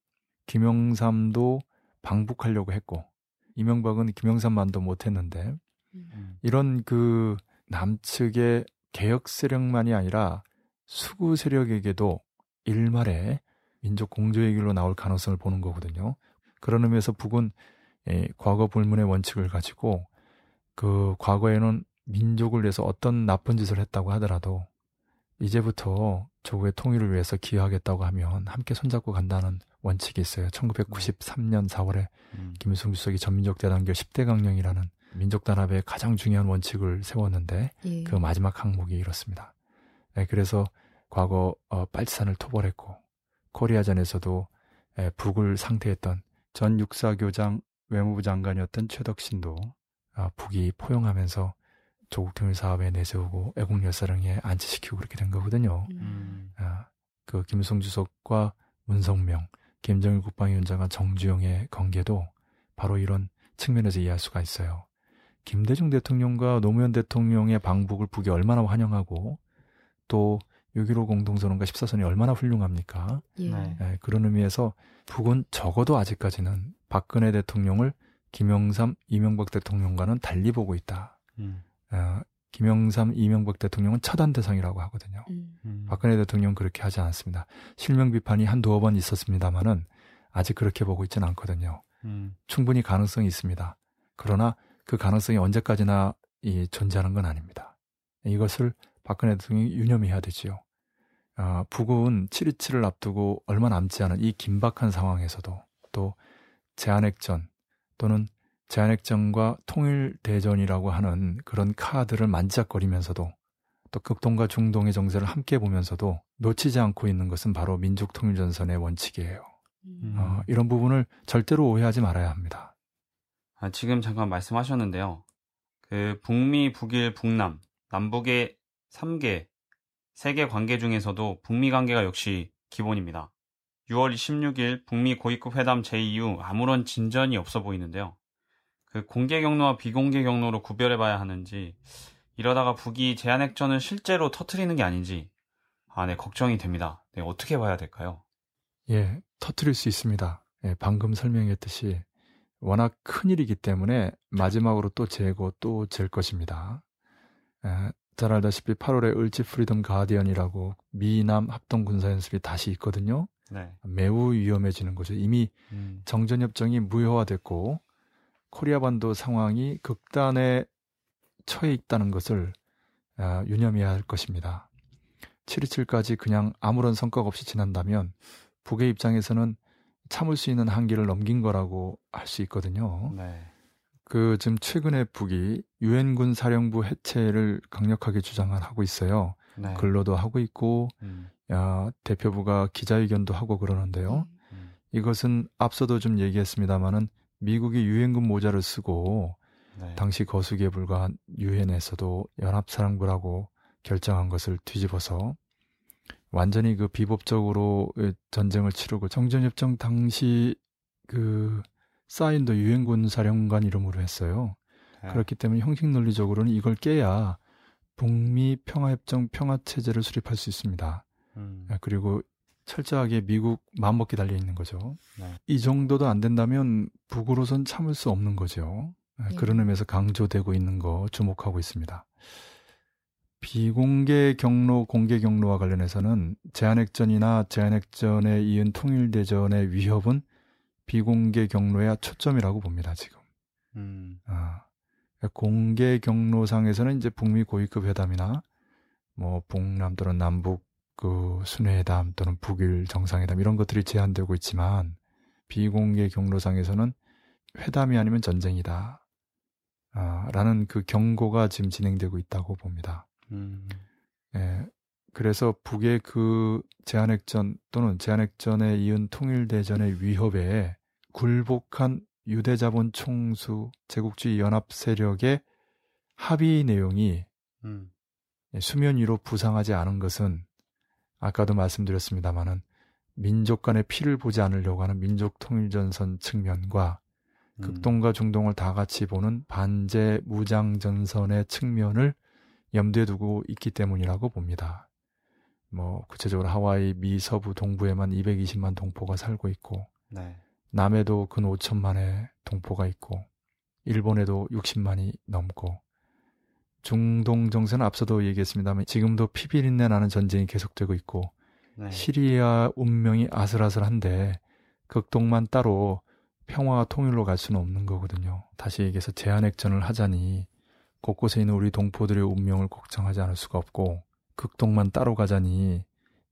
김영삼도 방북하려고 했고 이명박은 김영삼만도 못했는데 음. 이런 그 남측의 개혁 세력만이 아니라 수구 세력에게도 일말에 민족 공조의 길로 나올 가능성을 보는 거거든요. 그런 의미에서 북은 예, 과거 불문의 원칙을 가지고 그 과거에는 민족을 위해서 어떤 나쁜 짓을 했다고 하더라도 이제부터 조국의 통일을 위해서 기여하겠다고 하면 함께 손잡고 간다는 원칙이 있어요. 1993년 4월에 음. 김일성 주석이 전민족 대단결 10대 강령이라는 민족 단합의 가장 중요한 원칙을 세웠는데 예. 그 마지막 항목이 이렇습니다. 예, 그래서 과거 어, 빨치산을 토벌했고 코리아전에서도 예, 북을 상대했던 전 육사교장 외무부 장관이었던 최덕신도 아, 북이 포용하면서 조국 통일 사업에 내세우고 애국 열사령에 안치시키고 그렇게 된 거거든요. 음. 음. 아, 그 김일성 주석과 문성명, 김정일 국방위원장과 정주영의 관계도 바로 이런 측면에서 이해할 수가 있어요. 김대중 대통령과 노무현 대통령의 방북을 북이 얼마나 환영하고 또 6.15 공동선언과 14선이 얼마나 훌륭합니까? 예. 네. 예, 그런 의미에서 북은 적어도 아직까지는 박근혜 대통령을 김영삼, 이명박 대통령과는 달리 보고 있다. 음. 어, 김영삼, 이명박 대통령은 처단 대상이라고 하거든요. 음. 음. 박근혜 대통령은 그렇게 하지 않습니다. 실명 비판이 한 두어 번 있었습니다만은 아직 그렇게 보고 있지는 않거든요. 음. 충분히 가능성이 있습니다. 그러나 그 가능성이 언제까지나 이 존재하는 건 아닙니다. 이것을 박근혜 대통령이 유념해야 되지요. 아, 북은 7.27을 앞두고 얼마 남지 않은 이 긴박한 상황에서도 또 제한핵전 또는 제한핵전과 통일대전이라고 하는 그런 카드를 만지작거리면서도 또 극동과 중동의 정세를 함께 보면서도 놓치지 않고 있는 것은 바로 민족통일전선의 원칙이에요. 음. 어, 이런 부분을 절대로 오해하지 말아야 합니다. 아, 지금 잠깐 말씀하셨는데요. 그 북미, 북일, 북남, 남북의 3개, 세계 관계 중에서도 북미 관계가 역시 기본입니다. 6월 16일 북미 고위급 회담 제2후 아무런 진전이 없어 보이는데요. 그 공개 경로와 비공개 경로로 구별해 봐야 하는지 이러다가 북이 제한 핵전을 실제로 터트리는 게 아닌지 아, 네, 걱정이 됩니다. 네, 어떻게 봐야 될까요? 예, 터트릴 수 있습니다. 예, 방금 설명했듯이 워낙 큰 일이기 때문에 마지막으로 또 재고 또잴 것입니다. 예, 잘 알다시피 8월에 을지 프리덤 가디언이라고 미남 합동 군사 연습이 다시 있거든요. 네. 매우 위험해지는 거죠. 이미 음, 정전 협정이 무효화됐고 코리아 반도 상황이 극단에 처해 있다는 것을 아, 유념해야 할 것입니다. 7.27까지 그냥 아무런 성과가 없이 지난다면 북의 입장에서는 참을 수 있는 한계를 넘긴 거라고 할 수 있거든요. 네. 그 지금 최근에 북이 유엔군 사령부 해체를 강력하게 주장을 하고 있어요. 네. 근로도 하고 있고 음, 야, 대표부가 기자회견도 하고 그러는데요. 음, 이것은 앞서도 좀 얘기했습니다마는 미국이 유엔군 모자를 쓰고 네. 당시 거수기에 불과한 유엔에서도 연합사령부라고 결정한 것을 뒤집어서 완전히 그 비법적으로 전쟁을 치르고 정전협정 당시 그 사인도 유엔군 사령관 이름으로 했어요. 네. 그렇기 때문에 형식 논리적으로는 이걸 깨야 북미 평화협정 평화 체제를 수립할 수 있습니다. 음, 아, 그리고 철저하게 미국 마음먹기 달려 있는 거죠. 네. 이 정도도 안 된다면 북으로선 참을 수 없는 거죠. 아, 네. 그런 의미에서 강조되고 있는 거 주목하고 있습니다. 비공개 경로, 공개 경로와 관련해서는 제한핵전이나 제한핵전에 이은 통일대전의 위협은 비공개 경로야 초점이라고 봅니다, 지금. 음, 아, 공개 경로상에서는 이제 북미 고위급 회담이나 뭐 북남 또는 남북 그 순회회담 또는 북일 정상회담 이런 것들이 제한되고 있지만 비공개 경로상에서는 회담이 아니면 전쟁이다. 아, 라는 그 경고가 지금 진행되고 있다고 봅니다. 음. 예, 그래서 북의 그 제한핵전 또는 제한핵전에 이은 통일대전의 위협에 굴복한 유대자본 총수 제국주의 연합 세력의 합의 내용이 음. 수면 위로 부상하지 않은 것은 아까도 말씀드렸습니다마는 민족 간의 피를 보지 않으려고 하는 민족 통일전선 측면과 음. 극동과 중동을 다 같이 보는 반제 무장전선의 측면을 염두에 두고 있기 때문이라고 봅니다. 뭐 구체적으로 하와이 미 서부 동부에만 220만 동포가 살고 있고 네. 남해도 근 5천만의 동포가 있고 일본에도 60만이 넘고 중동 정세는 앞서도 얘기했습니다만 지금도 피비린내 나는 전쟁이 계속되고 있고 네. 시리아 운명이 아슬아슬한데 극동만 따로 평화와 통일로 갈 수는 없는 거거든요. 다시 얘기해서 제한핵전을 하자니 곳곳에 있는 우리 동포들의 운명을 걱정하지 않을 수가 없고 극동만 따로 가자니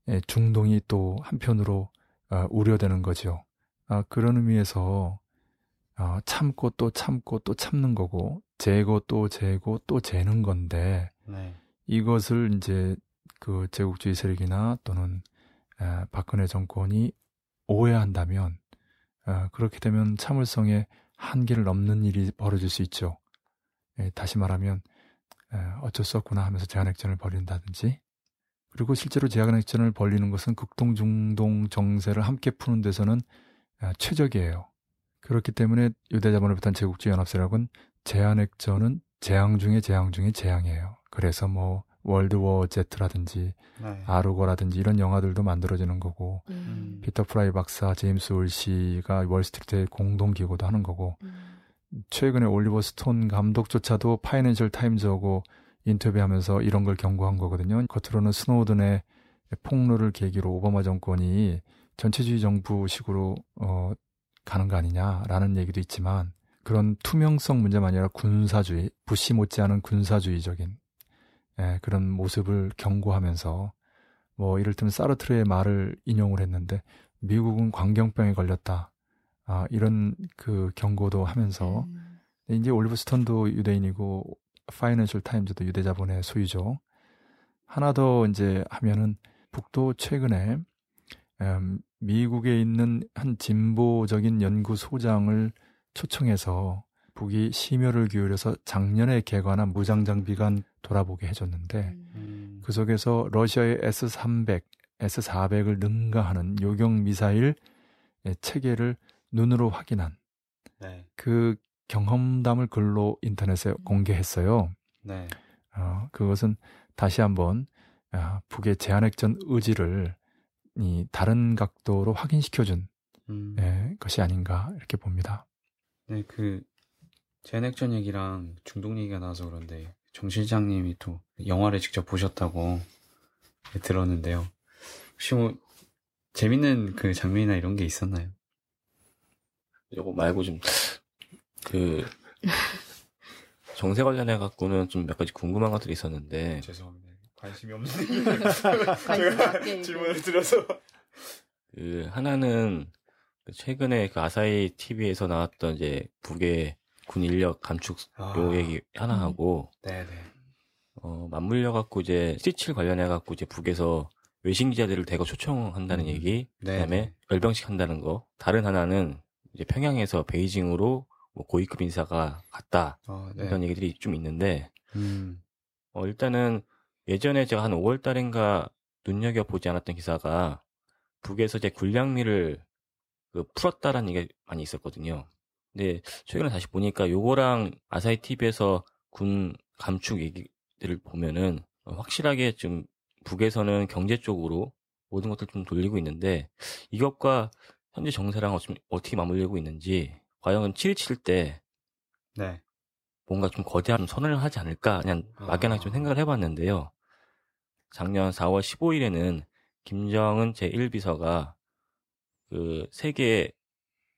예, 중동이 또 한편으로 어, 우려되는 거죠. 아, 그런 의미에서 어, 참고 또 참고 또 참는 거고 재고 또 재고 또 재는 건데 네. 이것을 이제 그 제국주의 세력이나 또는 에, 박근혜 정권이 오해한다면 어, 그렇게 되면 참을성의 한계를 넘는 일이 벌어질 수 있죠. 예, 다시 말하면 에, 어쩔 수 없구나 하면서 제한핵전을 벌인다든지 그리고 실제로 제한핵전을 벌리는 것은 극동 중동 정세를 함께 푸는 데서는 에, 최적이에요. 그렇기 때문에 유대자본을 비롯한 제국주의 연합세력은 제한핵전은 재앙 중에 재앙 중에 재앙이에요. 그래서 뭐 월드워 제트라든지 네. 아르고라든지 이런 영화들도 만들어지는 거고 음. 피터 프라이 박사, 제임스 울시가 월스트리트에 공동 기고도 하는 거고 음. 최근에 올리버 스톤 감독조차도 파이낸셜 타임즈하고 인터뷰하면서 이런 걸 경고한 거거든요. 겉으로는 스노우든의 폭로를 계기로 오바마 정권이 전체주의 정부식으로 어, 가는 거 아니냐라는 얘기도 있지만 그런 투명성 문제만 아니라 군사주의, 부시 못지않은 군사주의적인 예, 그런 모습을 경고하면서 뭐 이를테면 사르트르의 말을 인용을 했는데 미국은 광경병에 걸렸다. 아, 이런 그 경고도 하면서 음. 이제 올리브 스톤도 유대인이고 파이낸셜 타임즈도 유대 자본의 소유죠. 하나 더 이제 하면은 북도 최근에 음, 미국에 있는 한 진보적인 연구소장을 초청해서 북이 심혈을 기울여서 작년에 개관한 무장장비관 돌아보게 해줬는데 음. 음. 그 속에서 러시아의 S-300, S-400을 능가하는 요격 미사일 체계를 눈으로 확인한 네. 그 경험담을 글로 인터넷에 공개했어요. 네. 어, 그것은 다시 한번 아, 북의 제한핵전 의지를 이 다른 각도로 확인시켜준 음. 예, 것이 아닌가 이렇게 봅니다. 네, 그 제넥전 얘기랑 중동 얘기가 나와서 그런데 정 실장님이 또 영화를 직접 보셨다고 들었는데요. 혹시 뭐 재밌는 그 장면이나 이런 게 있었나요? 요거 말고 좀, 그, 정세 관련해 갖고는 좀 몇 가지 궁금한 것들이 있었는데, 죄송합니다. 관심이 없는 관심 없게 질문을 드려서 그, 하나는, 그 최근에 그 아사히 TV에서 나왔던 이제 북의 군 인력 감축 아, 요 얘기 하나 하고, 네네. 어, 맞물려 갖고 이제 C7 관련해 갖고 이제 북에서 외신 기자들을 대거 초청한다는 음. 얘기, 네, 그다음에 네. 열병식 한다는 거. 다른 하나는 이제 평양에서 베이징으로 뭐 고위급 인사가 갔다 어, 네. 이런 얘기들이 좀 있는데 음, 어, 일단은 예전에 제가 한 5월 달인가 눈여겨 보지 않았던 기사가 북에서 이제 군량미를 그 풀었다라는 얘기가 많이 있었거든요. 근데 최근에 다시 보니까 요거랑 아사히 TV에서 군 감축 얘기들을 보면은 어, 확실하게 좀 북에서는 경제 쪽으로 모든 것들 좀 돌리고 있는데 이것과 현재 정세랑 어떻게 맞물리고 있는지 과연 7.27때 네. 뭔가 좀 거대한 선언을 하지 않을까 그냥 아. 막연하게 좀 생각을 해봤는데요. 작년 4월 15일에는 김정은 제1비서가 그 세계에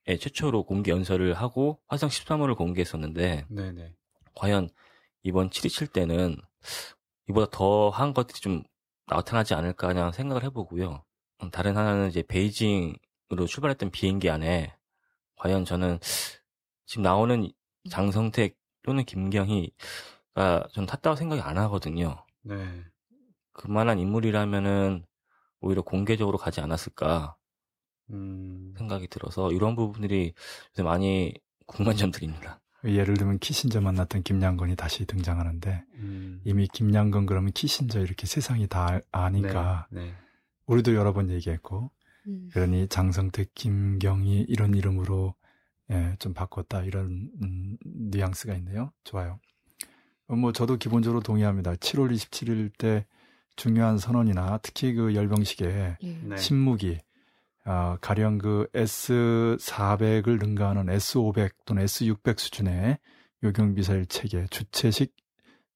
최초로 공개 연설을 하고 화성 13호를 공개했었는데 네네. 과연 이번 7.27 때는 이보다 더 한 것들이 좀 나타나지 않을까 그냥 생각을 해보고요. 음, 다른 하나는 이제 베이징 으로 출발했던 비행기 안에 과연 저는 지금 나오는 장성택 또는 김경희가 전 탔다고 생각이 안 하거든요. 네. 그만한 인물이라면은 오히려 공개적으로 가지 않았을까 음. 생각이 들어서 이런 부분들이 요새 많이 궁금한 점들입니다. 예를 들면 키신저 만났던 김양건이 다시 등장하는데 음. 이미 김양건 그러면 키신저 이렇게 세상이 다 아니까 네. 네. 우리도 여러 번 얘기했고 음. 그러니 장성택, 김경희 이런 이름으로 예, 좀 바꿨다 이런 음, 뉘앙스가 있네요. 좋아요. 어, 뭐 저도 기본적으로 동의합니다. 7월 27일 때 중요한 선언이나 특히 그 열병식에 예. 네. 신무기 아, 가령 그 S400을 능가하는 S500 또는 S600 수준의 요격 미사일 체계, 주체식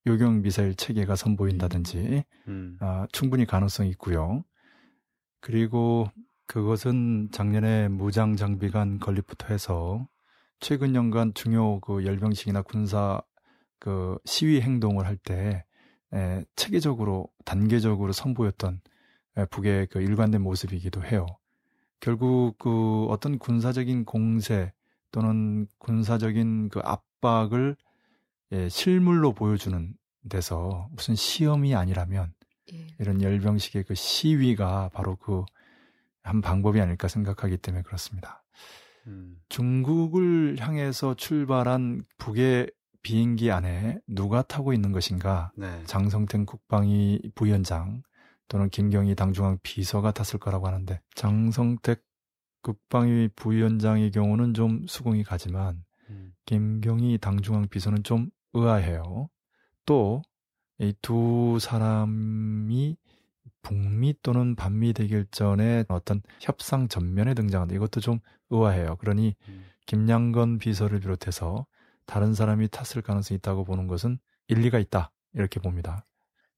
요격 미사일 체계가 선보인다든지 음. 아, 충분히 가능성이 있고요. 그리고 그것은 작년에 무장 장비관 건립부터 해서 최근 연간 중요 그 열병식이나 군사 그 시위 행동을 할 때 체계적으로 단계적으로 선보였던 에, 북의 그 일관된 모습이기도 해요. 결국 그 어떤 군사적인 공세 또는 군사적인 그 압박을 예, 실물로 보여주는 데서 무슨 시험이 아니라면 예. 이런 열병식의 그 시위가 바로 그 한 방법이 아닐까 생각하기 때문에 그렇습니다. 음. 중국을 향해서 출발한 북의 비행기 안에 누가 타고 있는 것인가? 네. 장성택 국방위 부위원장 또는 김경희 당중앙 비서가 탔을 거라고 하는데 장성택 국방위 부위원장의 경우는 좀 수긍이 가지만 음. 김경희 당중앙 비서는 좀 의아해요. 또 이 두 사람이 북미 또는 반미 대결전의 어떤 협상 전면에 등장한다. 이것도 좀 의아해요. 그러니 음. 김양건 비서를 비롯해서 다른 사람이 탔을 가능성이 있다고 보는 것은 일리가 있다. 이렇게 봅니다.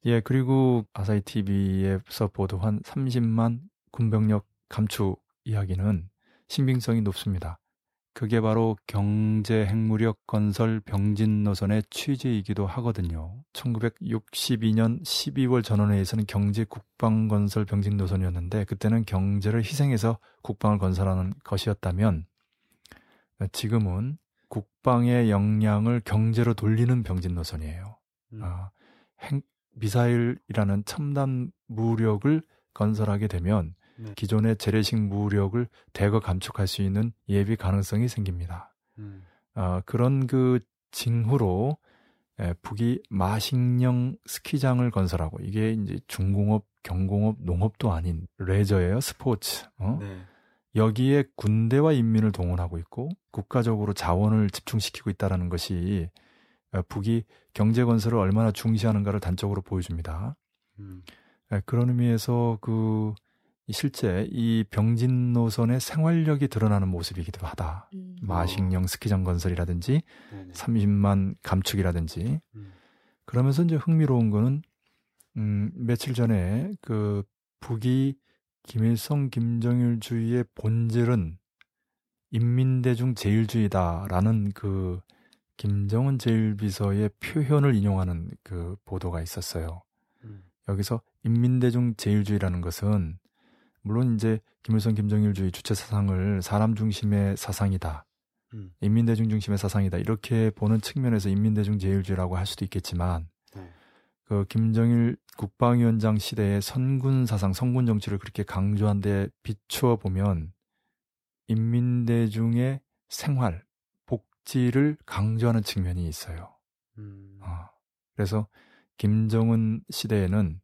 예, 그리고 아사히 TV에서 보도한 30만 군병력 감축 이야기는 신빙성이 높습니다. 그게 바로 경제 핵무력 건설 병진 노선의 취지이기도 하거든요. 1962년 12월 전원회의에서는 경제 국방 건설 병진 노선이었는데 그때는 경제를 희생해서 국방을 건설하는 것이었다면 지금은 국방의 역량을 경제로 돌리는 병진 노선이에요. 음. 아, 핵 미사일이라는 첨단 무력을 건설하게 되면 네. 기존의 재래식 무력을 대거 감축할 수 있는 예비 가능성이 생깁니다. 음. 아, 그런 그 징후로 에, 북이 마식령 스키장을 건설하고 이게 이제 중공업, 경공업, 농업도 아닌 레저예요, 스포츠. 어? 네. 여기에 군대와 인민을 동원하고 있고 국가적으로 자원을 집중시키고 있다라는 것이 어, 북이 경제 건설을 얼마나 중시하는가를 단적으로 보여줍니다. 음. 예, 그런 의미에서 그 실제 이 병진 노선의 생활력이 드러나는 모습이기도 하다. 음. 마식령 스키장 건설이라든지 네네. 30만 감축이라든지 음. 그러면서 이제 흥미로운 거는 음, 며칠 전에 그 북이 김일성 김정일 주의의 본질은 인민대중 제일주의다라는 그 김정은 제일비서의 표현을 인용하는 그 보도가 있었어요. 음. 여기서 인민대중 제일주의라는 것은 물론 이제 김일성 김정일주의 주체 사상을 사람 중심의 사상이다. 음. 인민대중 중심의 사상이다. 이렇게 보는 측면에서 인민대중 제일주의라고 할 수도 있겠지만 네. 그 김정일 국방위원장 시대의 선군 사상, 성군 정치를 그렇게 강조한 데 비추어 보면 인민대중의 생활, 복지를 강조하는 측면이 있어요. 음. 어, 그래서 김정은 시대에는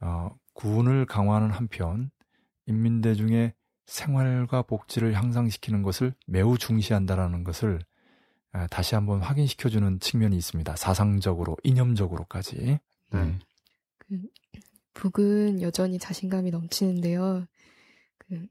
어, 군을 강화하는 한편 인민대중의 생활과 복지를 향상시키는 것을 매우 중시한다라는 것을 아, 다시 한번 확인시켜주는 측면이 있습니다. 사상적으로, 이념적으로까지. 네. 음. 그 북은 여전히 자신감이 넘치는데요. 그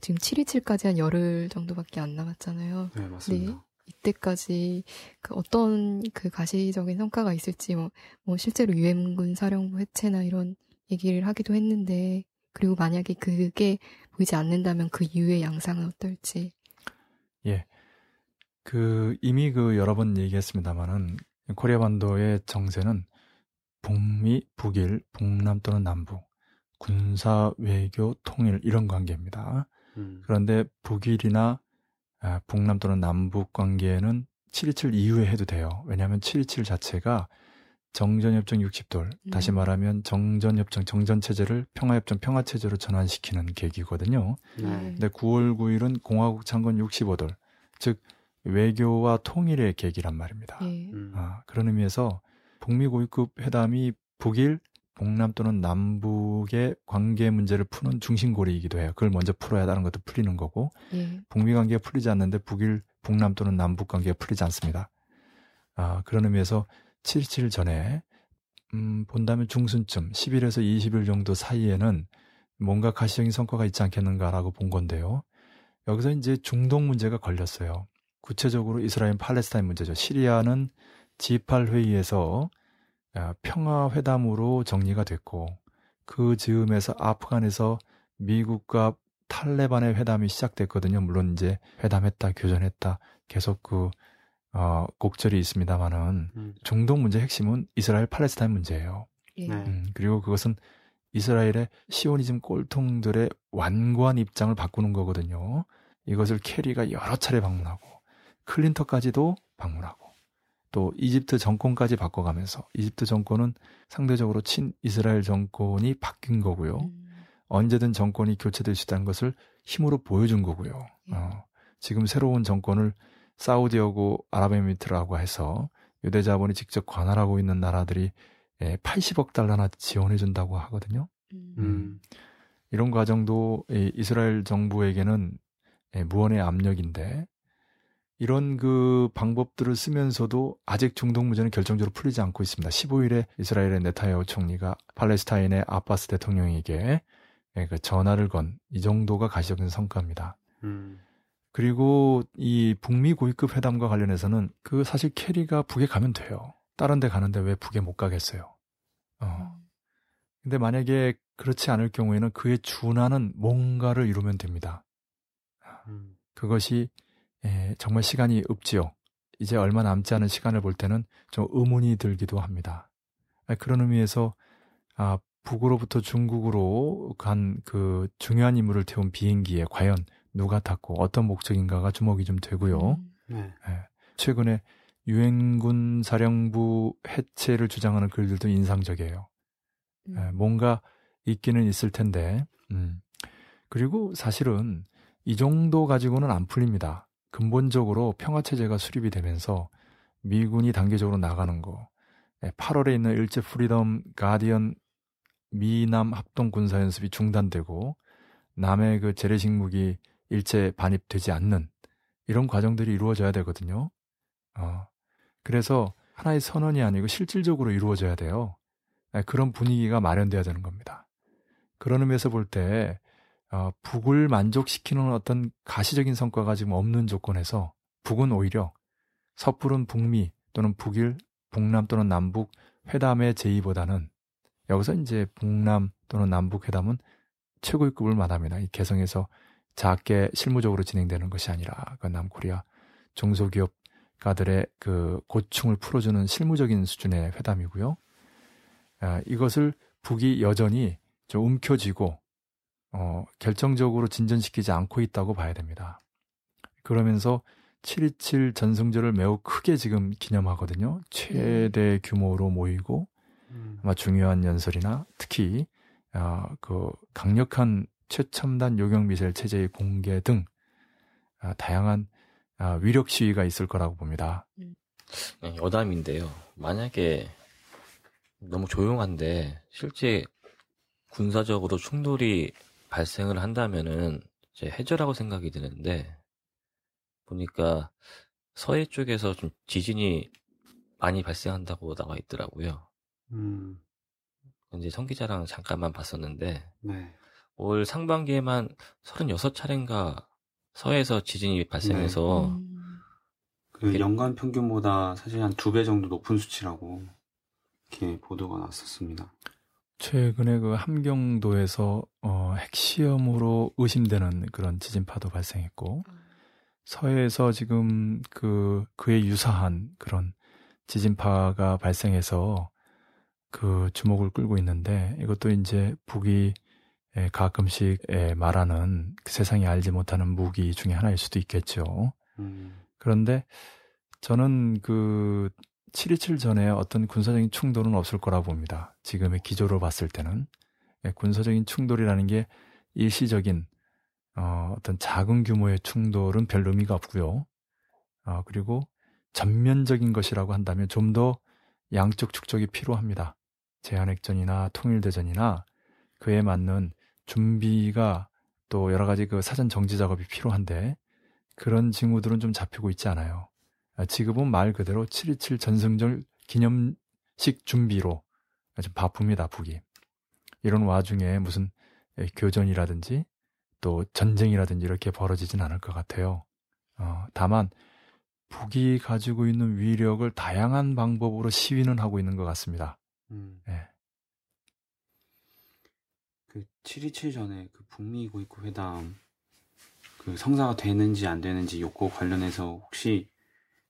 지금 727까지 한 열흘 정도밖에 안 남았잖아요. 네, 맞습니다. 네. 이때까지 그 어떤 그 가시적인 성과가 있을지 뭐, 뭐 실제로 유엔군 사령부 해체나 이런 얘기를 하기도 했는데 그리고 만약에 그게 보이지 않는다면 그 이후의 양상은 어떨지. 예. 그, 이미 그 여러 번 얘기했습니다만은, 코리아 반도의 정세는 북미, 북일, 북남 또는 남북, 군사, 외교, 통일, 이런 관계입니다. 음. 그런데 북일이나 아, 북남 또는 남북 관계에는 727 이후에 해도 돼요. 왜냐하면 727 자체가 정전협정 60돌, 음. 다시 말하면 정전협정 정전체제를 평화협정 평화체제로 전환시키는 계기거든요. 네. 근데 9월 9일은 공화국 창건 65돌, 즉 외교와 통일의 계기란 말입니다. 예. 음. 아, 그런 의미에서 북미 고위급 회담이 북일, 동남 또는 남북의 관계 문제를 푸는 중심고리이기도 해요. 그걸 먼저 풀어야 다른 것도 풀리는 거고 예. 북미 관계가 풀리지 않는데 북일, 북남 또는 남북 관계가 풀리지 않습니다. 아, 그런 의미에서 77 전에 음, 본다면 중순쯤 10일에서 20일 정도 사이에는 뭔가 가시적인 성과가 있지 않겠는가라고 본 건데요. 여기서 이제 중동 문제가 걸렸어요. 구체적으로 이스라엘 팔레스타인 문제죠. 시리아는 G8 회의에서 아, 평화 회담으로 정리가 됐고 그 즈음에서 아프간에서 미국과 탈레반의 회담이 시작됐거든요. 물론 이제 회담했다, 교전했다, 계속 그 어, 곡절이 있습니다만은 음. 중동 문제 핵심은 이스라엘 팔레스타인 문제예요. 예. 네. 음, 그리고 그것은 이스라엘의 시오니즘 꼴통들의 완고한 입장을 바꾸는 거거든요. 이것을 캐리가 여러 차례 방문하고 클린턴까지도 방문하고 또 이집트 정권까지 바꿔가면서 이집트 정권은 상대적으로 친 이스라엘 정권이 바뀐 거고요. 음. 언제든 정권이 교체될 수 있다는 것을 힘으로 보여준 거고요. 예. 어, 지금 새로운 정권을 사우디하고 아랍에미리트라고 해서 유대 자본이 직접 관할하고 있는 나라들이 예, 80억 달러나 지원해 준다고 하거든요. 음. 음. 이런 과정도 이 이스라엘 정부에게는 예, 무언의 압력인데 이런 그 방법들을 쓰면서도 아직 중동 문제는 결정적으로 풀리지 않고 있습니다. 15일에 이스라엘의 네타야후 총리가 팔레스타인의 아바스 대통령에게 예, 그 전화를 건 이 정도가 가시적인 성과입니다. 음. 그리고 이 북미 고위급 회담과 관련해서는 그 사실 캐리가 북에 가면 돼요. 다른 데 가는데 왜 북에 못 가겠어요? 어. 근데 만약에 그렇지 않을 경우에는 그에 준하는 뭔가를 이루면 됩니다. 음. 그것이 예, 정말 시간이 없지요. 이제 얼마 남지 않은 시간을 볼 때는 좀 의문이 들기도 합니다. 아, 그런 의미에서 아, 북으로부터 중국으로 간 그 중요한 인물을 태운 비행기에 과연 누가 탔고 어떤 목적인가가 주목이 좀 되고요. 음. 네. 예. 최근에 유엔군 사령부 해체를 주장하는 글들도 인상적이에요. 음. 예, 뭔가 있기는 있을 텐데, 음. 그리고 사실은 이 정도 가지고는 안 풀립니다. 근본적으로 평화체제가 수립이 되면서 미군이 단계적으로 나가는 거, 예, 8월에 있는 을지 프리덤 가디언 미남 합동 군사 연습이 중단되고 남의 그 재래식 무기 일체 반입되지 않는 이런 과정들이 이루어져야 되거든요. 어, 그래서 하나의 선언이 아니고 실질적으로 이루어져야 돼요. 예, 그런 분위기가 마련돼야 되는 겁니다. 그런 의미에서 볼 때, 어, 북을 만족시키는 어떤 가시적인 성과가 지금 없는 조건에서 북은 오히려 섣부른 북미 또는 북일, 북남 또는 남북 회담의 제의보다는 여기서 이제 북남 또는 남북 회담은 최고의 급을 말합니다. 이 개성에서 작게 실무적으로 진행되는 것이 아니라 그 남코리아 중소기업가들의 그 고충을 풀어주는 실무적인 수준의 회담이고요. 아, 이것을 북이 여전히 좀 움켜쥐고 어, 결정적으로 진전시키지 않고 있다고 봐야 됩니다. 그러면서 7.27 전승절을 매우 크게 지금 기념하거든요. 최대 규모로 모이고 음. 아마 중요한 연설이나 특히 어, 그 강력한 최첨단 요격 미사일 체제의 공개 등 아, 다양한 아, 위력 시위가 있을 거라고 봅니다. 네, 여담인데요. 만약에 너무 조용한데 실제 군사적으로 충돌이 발생을 한다면은 이제 해저라고 생각이 드는데 보니까 서해 쪽에서 좀 지진이 많이 발생한다고 나와 있더라고요. 음. 이제 성기자랑 잠깐만 봤었는데 네. 올 상반기에만 36차례인가 서해에서 지진이 발생해서 음. 그 게- 연간 평균보다 사실 한 두 배 정도 높은 수치라고 이렇게 보도가 났었습니다. 최근에 그 함경도에서 어, 핵시험으로 의심되는 그런 지진파도 발생했고 서해에서 지금 그 그에 유사한 그런 지진파가 발생해서 그 주목을 끌고 있는데 이것도 이제 북이 에, 가끔씩 에, 말하는 그 세상이 알지 못하는 무기 중에 하나일 수도 있겠죠. 음. 그런데 저는 그 7.27 전에 어떤 군사적인 충돌은 없을 거라고 봅니다. 지금의 기조로 봤을 때는. 예, 군사적인 충돌이라는 게 일시적인 어, 어떤 작은 규모의 충돌은 별 의미가 없고요. 어, 그리고 전면적인 것이라고 한다면 좀 더 양쪽 축적이 필요합니다. 제한핵전이나 통일대전이나 그에 맞는 준비가 또 여러 가지 그 사전 정지 작업이 필요한데 그런 징후들은 좀 잡히고 있지 않아요. 아, 지금은 말 그대로 7.27 전승절 기념식 준비로 좀 바쁩니다, 북이. 이런 와중에 무슨 교전이라든지 또 전쟁이라든지 이렇게 벌어지진 않을 것 같아요. 어, 다만 북이 가지고 있는 위력을 다양한 방법으로 시위는 하고 있는 것 같습니다. 음. 네. 그7.27 전에 그 북미 고위급 회담 그 성사가 되는지 안 되는지 요거 관련해서 혹시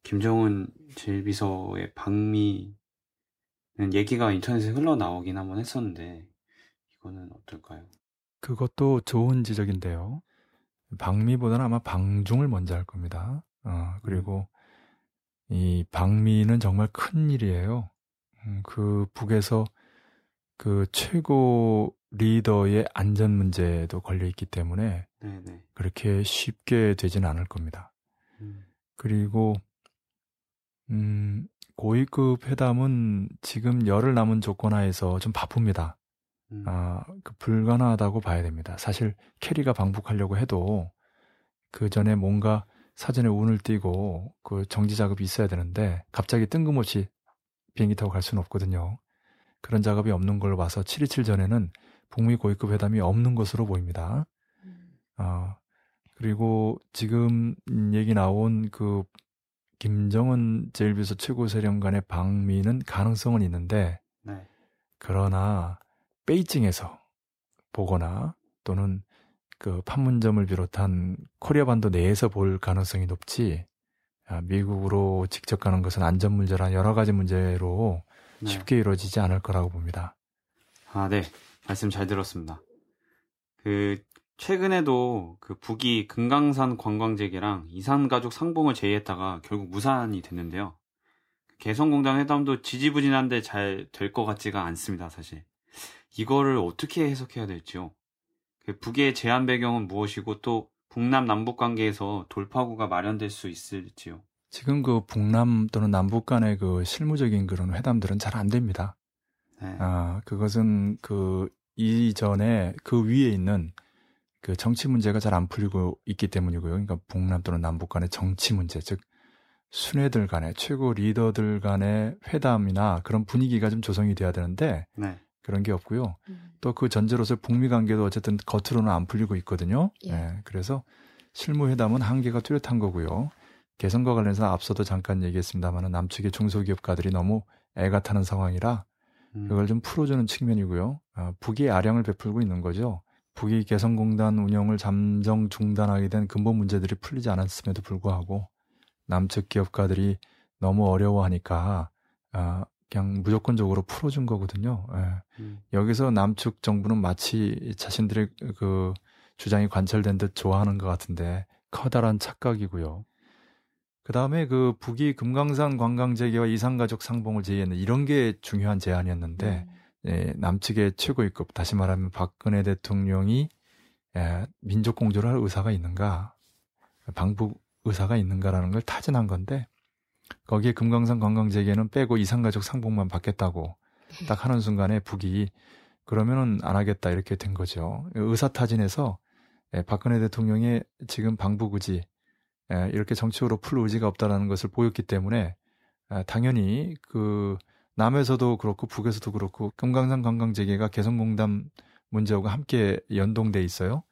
김정은 제1비서의 방미는 얘기가 인터넷에 흘러나오긴 한번 했었는데 이거는 어떨까요? 그것도 좋은 지적인데요. 방미보다는 아마 방중을 먼저 할 겁니다. 어, 그리고 이 방미는 정말 큰 일이에요. 음, 그 북에서 그 최고 리더의 안전 문제도 걸려 있기 때문에 네네. 그렇게 쉽게 되지는 않을 겁니다. 음. 그리고 음, 고위급 회담은 지금 열흘 남은 조건 하에서 좀 바쁩니다. 음. 아, 그 불가능하다고 봐야 됩니다. 사실 캐리가 방북하려고 해도 그 전에 뭔가 사전에 운을 띄고 그 정지 작업이 있어야 되는데 갑자기 뜬금없이 비행기 타고 갈 수는 없거든요. 그런 작업이 없는 걸로 봐서 727 전에는 북미 고위급 회담이 없는 것으로 보입니다. 음. 아, 그리고 지금 얘기 나온 그 김정은 제1비서 최고세령 간의 방미는 가능성은 있는데 네. 그러나 베이징에서 보거나 또는 그 판문점을 비롯한 코리아 반도 내에서 볼 가능성이 높지 아, 미국으로 직접 가는 것은 안전 문제라 여러 가지 문제로 네. 쉽게 이루어지지 않을 거라고 봅니다. 아, 네. 말씀 잘 들었습니다. 그 최근에도 그 북이 금강산 관광재개랑 이산가족 상봉을 제의했다가 결국 무산이 됐는데요. 개성공단 회담도 지지부진한데 잘 될 것 같지가 않습니다, 사실. 이거를 어떻게 해석해야 될지요? 그 북의 제한 배경은 무엇이고 또 북남 남북 관계에서 돌파구가 마련될 수 있을지요? 지금 그 북남 또는 남북 간의 그 실무적인 그런 회담들은 잘 안 됩니다. 네. 아, 그것은 그 이전에 그 위에 있는 그 정치 문제가 잘 안 풀리고 있기 때문이고요. 그러니까 북남 또는 남북 간의 정치 문제, 즉 순회들 간의 최고 리더들 간의 회담이나 그런 분위기가 좀 조성이 돼야 되는데 네. 그런 게 없고요. 음. 또그 전제로서 북미 관계도 어쨌든 겉으로는 안 풀리고 있거든요. 예. 네. 그래서 실무 회담은 한계가 뚜렷한 거고요. 개선과 관련해서 앞서도 잠깐 얘기했습니다만 남측의 중소기업가들이 너무 애가 타는 상황이라 음. 그걸 좀 풀어주는 측면이고요. 어, 북이 아량을 베풀고 있는 거죠. 북이 개성공단 운영을 잠정 중단하게 된 근본 문제들이 풀리지 않았음에도 불구하고 남측 기업가들이 너무 어려워하니까 아, 그냥 무조건적으로 풀어준 거거든요. 예. 음. 여기서 남측 정부는 마치 자신들의 그 주장이 관철된 듯 좋아하는 것 같은데 커다란 착각이고요. 그 다음에 그 북이 금강산 관광 재개와 이산가족 상봉을 제의했는 이런 게 중요한 제안이었는데 음. 예, 남측의 최고위급 다시 말하면 박근혜 대통령이 예, 민족 공조를 할 의사가 있는가 방북 의사가 있는가라는 걸 타진한 건데 거기에 금강산 관광 재개는 빼고 이산가족 상봉만 받겠다고 네. 딱 하는 순간에 북이 그러면은 안 하겠다 이렇게 된 거죠. 의사 타진에서 예, 박근혜 대통령의 지금 방북 의지 예, 이렇게 정치적으로 풀 의지가 없다라는 것을 보였기 때문에 예, 당연히 그 남에서도 그렇고 북에서도 그렇고 금강산 관광재개가 개성공단 문제하고 함께 연동돼 있어요.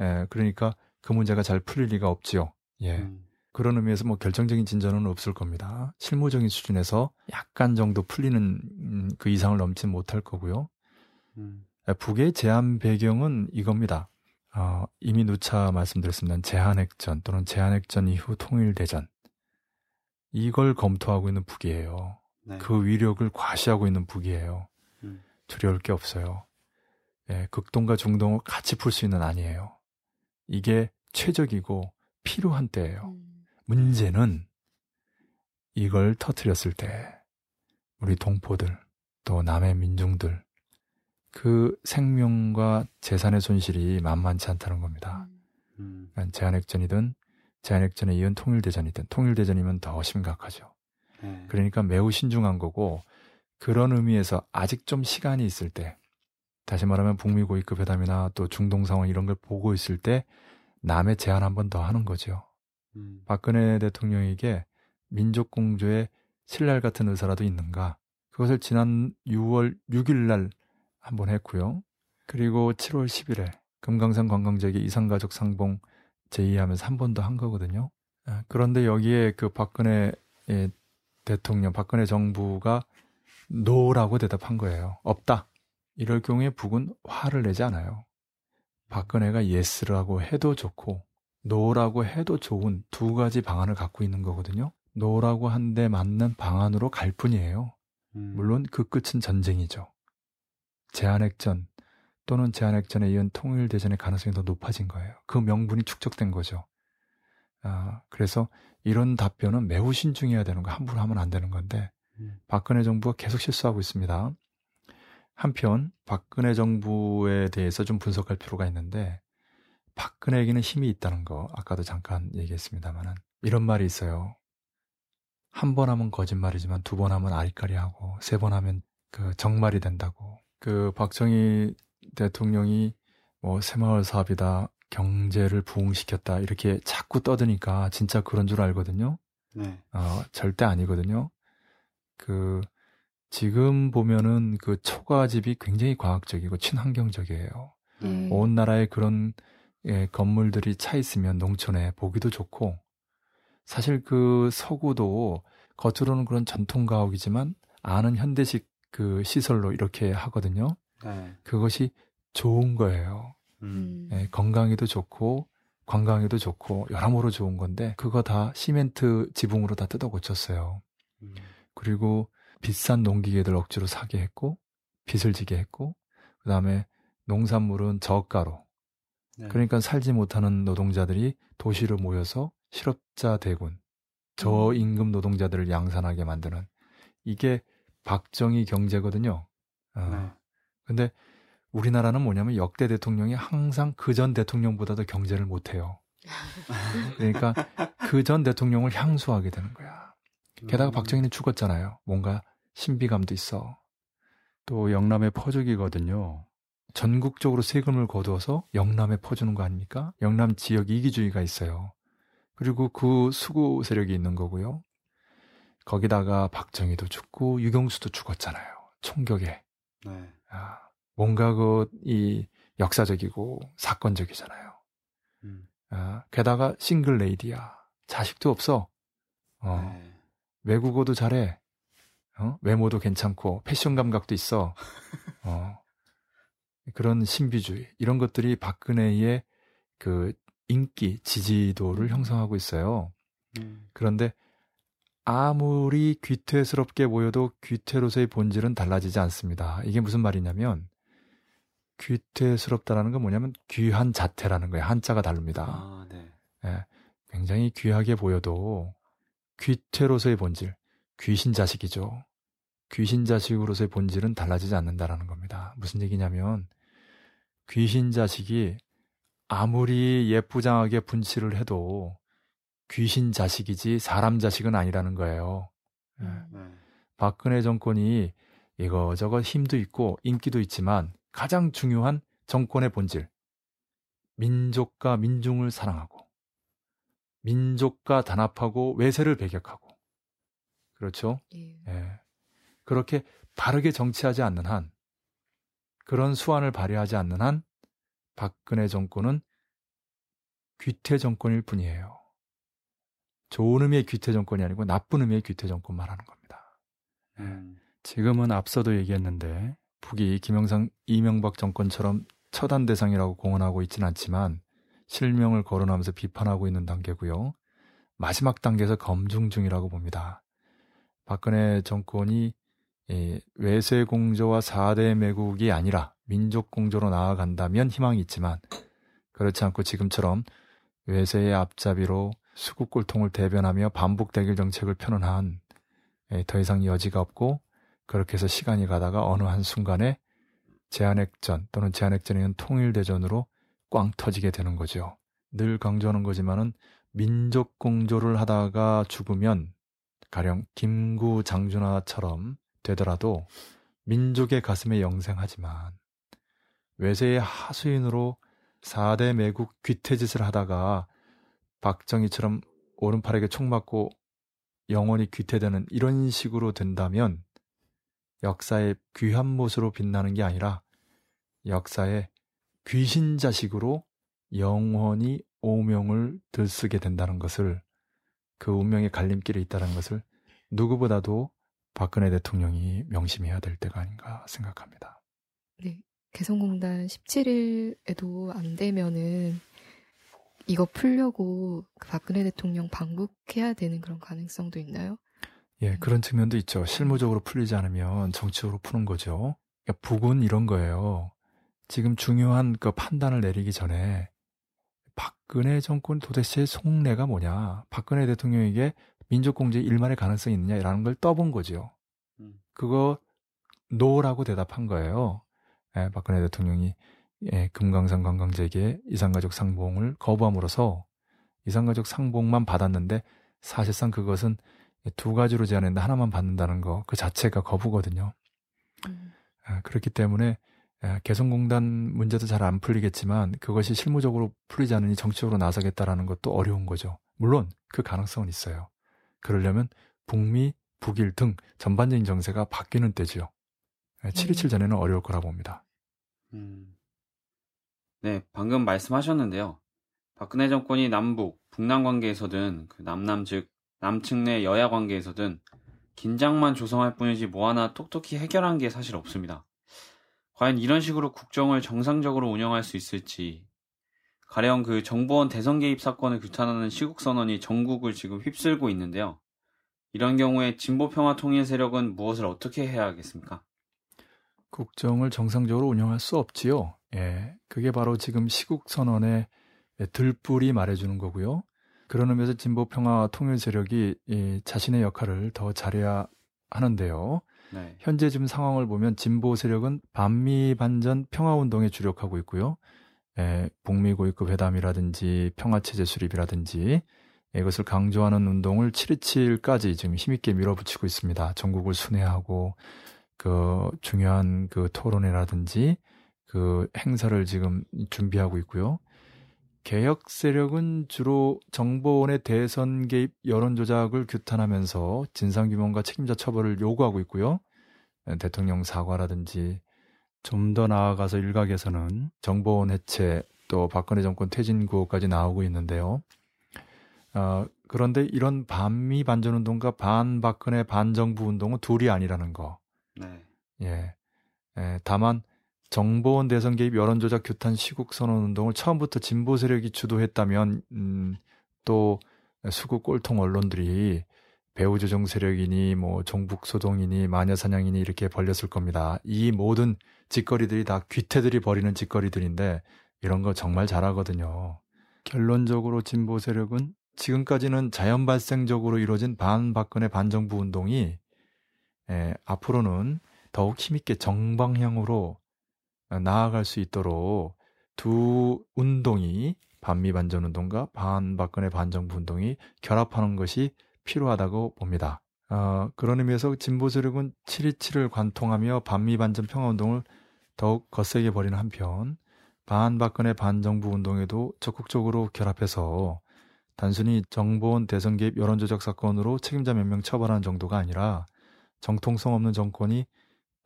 예, 그러니까 그 문제가 잘 풀릴 리가 없지요. 예. 음. 그런 의미에서 뭐 결정적인 진전은 없을 겁니다. 실무적인 수준에서 약간 정도 풀리는 음, 그 이상을 넘지 못할 거고요. 음. 예, 북의 제한 배경은 이겁니다. 어, 이미 누차 말씀드렸습니다. 제한핵전 또는 제한핵전 이후 통일대전. 이걸 검토하고 있는 북이에요. 네. 그 위력을 과시하고 있는 북이에요. 음. 두려울 게 없어요. 예, 극동과 중동을 같이 풀 수 있는 아니에요. 이게 최적이고 필요한 때예요. 음. 문제는 이걸 터트렸을 때 우리 동포들 또 남의 민중들 그 생명과 재산의 손실이 만만치 않다는 겁니다. 음. 그러니까 제한핵전이든 제한핵전에 이은 통일대전이든 통일대전이면 더 심각하죠. 네. 그러니까 매우 신중한 거고 그런 의미에서 아직 좀 시간이 있을 때 다시 말하면 북미 고위급 회담이나 또 중동 상황 이런 걸 보고 있을 때 남의 제안 한 번 더 하는 거죠. 음. 박근혜 대통령에게 민족 공조의 실낱 같은 의사라도 있는가? 그것을 지난 6월 6일 날 한 번 했고요. 그리고 7월 10일에 금강산 관광지역의 이산가족 상봉 제의하면서 한 번 더 한 거거든요. 아, 그런데 여기에 그 박근혜 예, 대통령, 박근혜 정부가 no라고 대답한 거예요. 없다. 이럴 경우에 북은 화를 내지 않아요. 박근혜가 yes라고 해도 좋고 no라고 해도 좋은 두 가지 방안을 갖고 있는 거거든요. no라고 한 데 맞는 방안으로 갈 뿐이에요. 음. 물론 그 끝은 전쟁이죠. 제한핵전 또는 제한핵전에 이은 통일대전의 가능성이 더 높아진 거예요. 그 명분이 축적된 거죠. 아, 그래서 이런 답변은 매우 신중해야 되는 거, 함부로 하면 안 되는 건데, 음. 박근혜 정부가 계속 실수하고 있습니다. 한편, 박근혜 정부에 대해서 좀 분석할 필요가 있는데, 박근혜에게는 힘이 있다는 거, 아까도 잠깐 얘기했습니다만은, 이런 말이 있어요. 한 번 하면 거짓말이지만 두 번 하면 아리까리하고, 세 번 하면 그 정말이 된다고. 그 박정희 대통령이 뭐 새마을 사업이다, 경제를 부흥시켰다, 이렇게 자꾸 떠드니까 진짜 그런 줄 알거든요. 네. 어, 절대 아니거든요. 그, 지금 보면은 그 초가집이 굉장히 과학적이고 친환경적이에요. 네. 온 나라에 그런 예, 건물들이 차 있으면 농촌에 보기도 좋고, 사실 그 서구도 겉으로는 그런 전통 가옥이지만 아는 현대식 그 시설로 이렇게 하거든요. 네. 그것이 좋은 거예요. 음. 예, 건강에도 좋고 관광에도 좋고 여러모로 좋은 건데 그거 다 시멘트 지붕으로 다 뜯어 고쳤어요. 음. 그리고 비싼 농기계들 억지로 사게 했고 빚을 지게 했고 그다음에 농산물은 저가로 네. 그러니까 살지 못하는 노동자들이 도시로 모여서 실업자 대군 저임금 노동자들을 양산하게 만드는 이게 박정희 경제거든요. 어. 네. 근데 우리나라는 뭐냐면 역대 대통령이 항상 그 전 대통령보다 도 경제를 못해요. 그러니까 그 전 대통령을 향수하게 되는 거야. 게다가 음. 박정희는 죽었잖아요. 뭔가 신비감도 있어. 또 영남의 퍼주기거든요. 전국적으로 세금을 거두어서 영남에 퍼주는 거 아닙니까? 영남 지역 이기주의가 있어요. 그리고 그 수구 세력이 있는 거고요. 거기다가 박정희도 죽고 유경수도 죽었잖아요. 총격에. 네. 아, 뭔가 그 이 역사적이고 사건적이잖아요. 음. 아, 게다가 싱글 레이디야. 자식도 없어. 어, 네. 외국어도 잘해. 어? 외모도 괜찮고 패션 감각도 있어. 어. 그런 신비주의 이런 것들이 박근혜의 그 인기 지지도를 형성하고 있어요. 음. 그런데 아무리 귀퇴스럽게 보여도 귀퇴로서의 본질은 달라지지 않습니다. 이게 무슨 말이냐면 귀퇴스럽다라는 건 뭐냐면 귀한 자태라는 거예요. 한자가 다릅니다. 아, 네. 예, 굉장히 귀하게 보여도 귀퇴로서의 본질, 귀신 자식이죠. 귀신 자식으로서의 본질은 달라지지 않는다라는 겁니다. 무슨 얘기냐면 귀신 자식이 아무리 예쁘장하게 분칠을 해도 귀신 자식이지 사람 자식은 아니라는 거예요. 예. 음. 네. 박근혜 정권이 이거저거 힘도 있고 인기도 있지만 가장 중요한 정권의 본질. 민족과 민중을 사랑하고 민족과 단합하고 외세를 배격하고 그렇죠? 예. 예. 그렇게 바르게 정치하지 않는 한 그런 수완을 발휘하지 않는 한 박근혜 정권은 귀퇴 정권일 뿐이에요. 좋은 의미의 귀퇴 정권이 아니고 나쁜 의미의 귀퇴 정권 말하는 겁니다. 음. 지금은 앞서도 얘기했는데 북이 김영삼 이명박 정권처럼 처단 대상이라고 공언하고 있지는 않지만 실명을 거론하면서 비판하고 있는 단계고요. 마지막 단계에서 검증 중이라고 봅니다. 박근혜 정권이 이 외세 공조와 4대 매국이 아니라 민족 공조로 나아간다면 희망이 있지만 그렇지 않고 지금처럼 외세의 앞잡이로 수국 꼴통을 대변하며 반복 대결 정책을 펴는 한 예, 더 이상 여지가 없고 그렇게 해서 시간이 가다가 어느 한 순간에 제한핵전 또는 제한핵전이면 통일대전으로 꽝 터지게 되는 거죠. 늘 강조하는 거지만은 민족 공조를 하다가 죽으면 가령 김구 장준하처럼 되더라도 민족의 가슴에 영생하지만 외세의 하수인으로 4대 매국 귀태짓을 하다가 박정희처럼 오른팔에게 총 맞고 영원히 귀태되는 이런 식으로 된다면 역사의 귀한 못으로 빛나는 게 아니라 역사의 귀신 자식으로 영원히 오명을 들쓰게 된다는 것을 그 운명의 갈림길에 있다는 것을 누구보다도 박근혜 대통령이 명심해야 될 때가 아닌가 생각합니다. 네. 개성공단 17일에도 안 되면은 이거 풀려고 그 박근혜 대통령 방북해야 되는 그런 가능성도 있나요? 예, 그런 측면도 있죠. 실무적으로 풀리지 않으면 정치적으로 푸는 거죠. 그러니까 북은 이런 거예요. 지금 중요한 그 판단을 내리기 전에 박근혜 정권 도대체 속내가 뭐냐? 박근혜 대통령에게 민족공조 일말의 가능성이 있느냐라는 걸 떠본 거죠. 음. 그거 no라고 대답한 거예요. 예, 박근혜 대통령이 예, 금강산 관광지에게 이산가족 상봉을 거부함으로써 이산가족 상봉만 받았는데 사실상 그것은 두 가지로 제안했는데 하나만 받는다는 거 그 자체가 거부거든요. 음. 아, 그렇기 때문에 아, 개성공단 문제도 잘 안 풀리겠지만 그것이 실무적으로 풀리지 않으니 정치적으로 나서겠다라는 것도 어려운 거죠. 물론 그 가능성은 있어요. 그러려면 북미, 북일 등 전반적인 정세가 바뀌는 때지요. 727 아, 전에는 어려울 거라 봅니다. 음. 네, 방금 말씀하셨는데요. 박근혜 정권이 남북, 북남 관계에서든 그 남남 즉 남측 내 여야 관계에서든 긴장만 조성할 뿐이지 뭐 하나 톡톡히 해결한 게 사실 없습니다. 과연 이런 식으로 국정을 정상적으로 운영할 수 있을지 가령 그 정보원 대선 개입 사건을 규탄하는 시국 선언이 전국을 지금 휩쓸고 있는데요. 이런 경우에 진보 평화 통일 세력은 무엇을 어떻게 해야 하겠습니까? 국정을 정상적으로 운영할 수 없지요. 예. 그게 바로 지금 시국 선언의 들불이 말해주는 거고요. 그런 의미에서 진보 평화 통일 세력이 이 자신의 역할을 더 잘해야 하는데요. 네. 현재 지금 상황을 보면 진보 세력은 반미 반전 평화 운동에 주력하고 있고요. 예, 북미 고위급 회담이라든지 평화 체제 수립이라든지 이것을 강조하는 운동을 7.27까지 지금 힘있게 밀어붙이고 있습니다. 전국을 순회하고 그 중요한 그 토론회라든지 그 행사를 지금 준비하고 있고요. 개혁 세력은 주로 정보원의 대선 개입 여론 조작을 규탄하면서 진상 규명과 책임자 처벌을 요구하고 있고요. 대통령 사과라든지 좀 더 나아가서 일각에서는 정보원 해체 또 박근혜 정권 퇴진 구호까지 나오고 있는데요. 어, 그런데 이런 반미 반전 운동과 반 박근혜 반정부 운동은 둘이 아니라는 거. 네. 예. 예. 다만 정보원 대선 개입 여론조작 규탄 시국 선언 운동을 처음부터 진보 세력이 주도했다면 음, 또 수국 꼴통 언론들이 배우 조정 세력이니 뭐 종북 소동이니 마녀 사냥이니 이렇게 벌렸을 겁니다. 이 모든 짓거리들이 다 귀태들이 벌이는 짓거리들인데 이런 거 정말 잘하거든요. 결론적으로 진보 세력은 지금까지는 자연 발생적으로 이루어진 반박근혜 반정부 운동이 에, 앞으로는 더욱 힘있게 정방향으로 나아갈 수 있도록 두 운동이 반미 반전 운동과 반박근혜 반정부 운동이 결합하는 것이 필요하다고 봅니다. 어, 그런 의미에서 진보 세력은 727을 관통하며 반미 반전 평화 운동을 더욱 거세게 벌이는 한편 반박근혜 반정부 운동에도 적극적으로 결합해서 단순히 정보원 대선 개입 여론조작 사건으로 책임자 몇 명 처벌하는 정도가 아니라 정통성 없는 정권이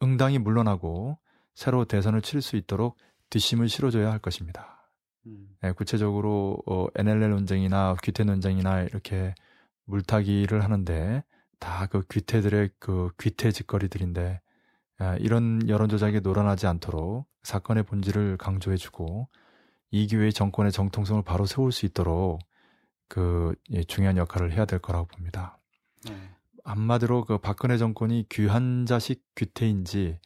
응당이 물러나고 새로 대선을 치를 수 있도록 뒷심을 실어줘야 할 것입니다. 음. 네, 구체적으로 어, NLL 논쟁이나 귀태 논쟁이나 이렇게 물타기를 하는데 다 그 귀태들의 그 귀태 짓거리들인데 아, 이런 여론 조작에 놀아나지 않도록 사건의 본질을 강조해주고 이 기회의 정권의 정통성을 바로 세울 수 있도록 그 예, 중요한 역할을 해야 될 거라고 봅니다. 네. 한마디로 그 박근혜 정권이 귀한 자식 귀태인지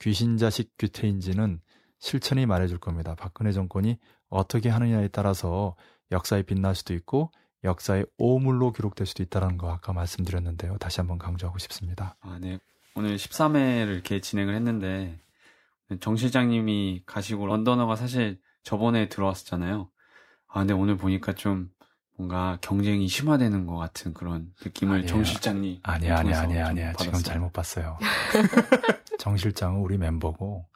귀신 자식 규태인지는 실천이 말해줄 겁니다. 박근혜 정권이 어떻게 하느냐에 따라서 역사에 빛날 수도 있고 역사의 오물로 기록될 수도 있다는 거 아까 말씀드렸는데요. 다시 한번 강조하고 싶습니다. 아, 네. 오늘 13회를 이렇게 진행을 했는데 정 실장님이 가시고 런던어가 사실 저번에 들어왔었잖아요. 아, 근데 오늘 보니까 좀 뭔가 경쟁이 심화되는 것 같은 그런 느낌을 아니에요. 정 실장님 아니야, 아니야, 아니야, 좀 아니야. 지금. 잘못 봤어요. 정 실장은 우리 멤버고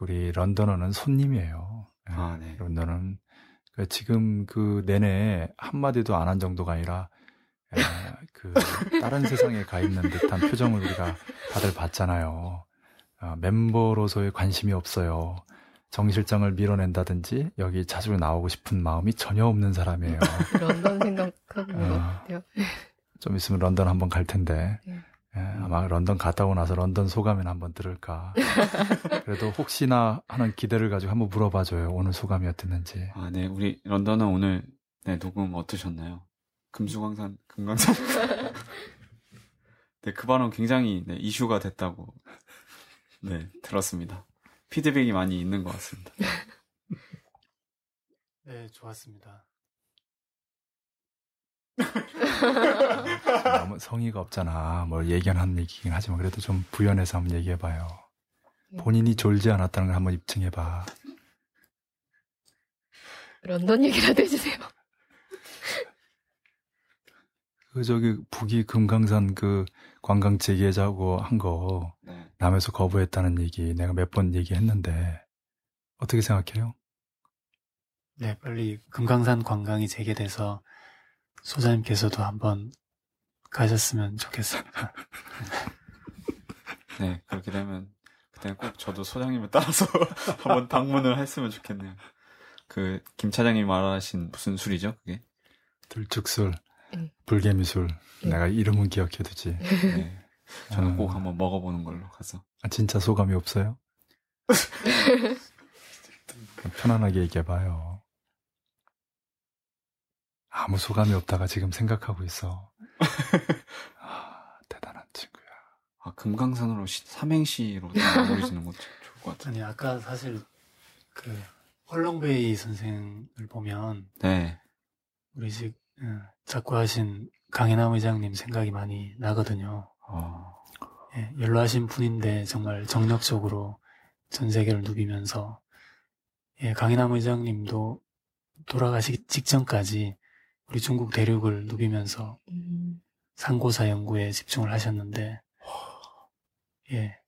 우리 런던어는 손님이에요. 예, 아, 네. 런던은 그 지금 그 내내 한마디도 안 한 정도가 아니라 에, 그 다른 세상에 가 있는 듯한 표정을 우리가 다들 봤잖아요. 아, 멤버로서의 관심이 없어요. 정 실장을 밀어낸다든지 여기 자주 나오고 싶은 마음이 전혀 없는 사람이에요. 런던 생각하고 있는 것 아. 같아요. 좀 있으면 런던 한번 갈 텐데 네. 예, 아마 런던 갔다 오고 나서 런던 소감이나 한번 들을까. 그래도 혹시나 하는 기대를 가지고 한번 물어봐줘요. 오늘 소감이 어땠는지. 아, 네. 우리 런던은 오늘 네, 녹음 어떠셨나요? 금수강산, 금강산. 네, 그 발언 굉장히 네, 이슈가 됐다고 네, 들었습니다. 피드백이 많이 있는 것 같습니다. 네, 좋았습니다. 너무 성의가 없잖아. 뭘 예견한 얘기긴 하지만 그래도 좀 부연해서 한번 얘기해봐요. 본인이 졸지 않았다는 걸 한번 입증해봐. 런던 얘기라도 해주세요. 그 저기 북이 금강산 그 관광 재개자고 한거 네. 남에서 거부했다는 얘기 내가 몇 번 얘기했는데 어떻게 생각해요? 네, 빨리 금강산 관광이 재개돼서 소장님께서도 한번 가셨으면 좋겠습니다. 네, 그렇게 되면 그때 꼭 저도 소장님을 따라서 한번 방문을 했으면 좋겠네요. 그 김 차장님 말하신 무슨 술이죠? 그게? 들쭉술, 응. 불개미술. 응. 내가 이름은 기억해두지. 네. 저는 꼭 아, 한번 먹어보는 걸로 가서. 아, 진짜 소감이 없어요? 편안하게 얘기해봐요. 아무 소감이 없다가 지금 생각하고 있어. 아, 대단한 친구야. 아, 금강산으로 시- 삼행시로 마무리 지는 것도 좋을 것 같아요. 아니, 아까 사실 그 헐렁베이 선생을 보면 네. 우리 집 어, 작고하신 강해남 의장님 생각이 많이 나거든요. 어, 예, 연로하신 분인데 정말 정력적으로 전 세계를 누비면서 예, 강인남 의장님도 돌아가시기 직전까지 우리 중국 대륙을 누비면서 음, 상고사 연구에 집중을 하셨는데 예,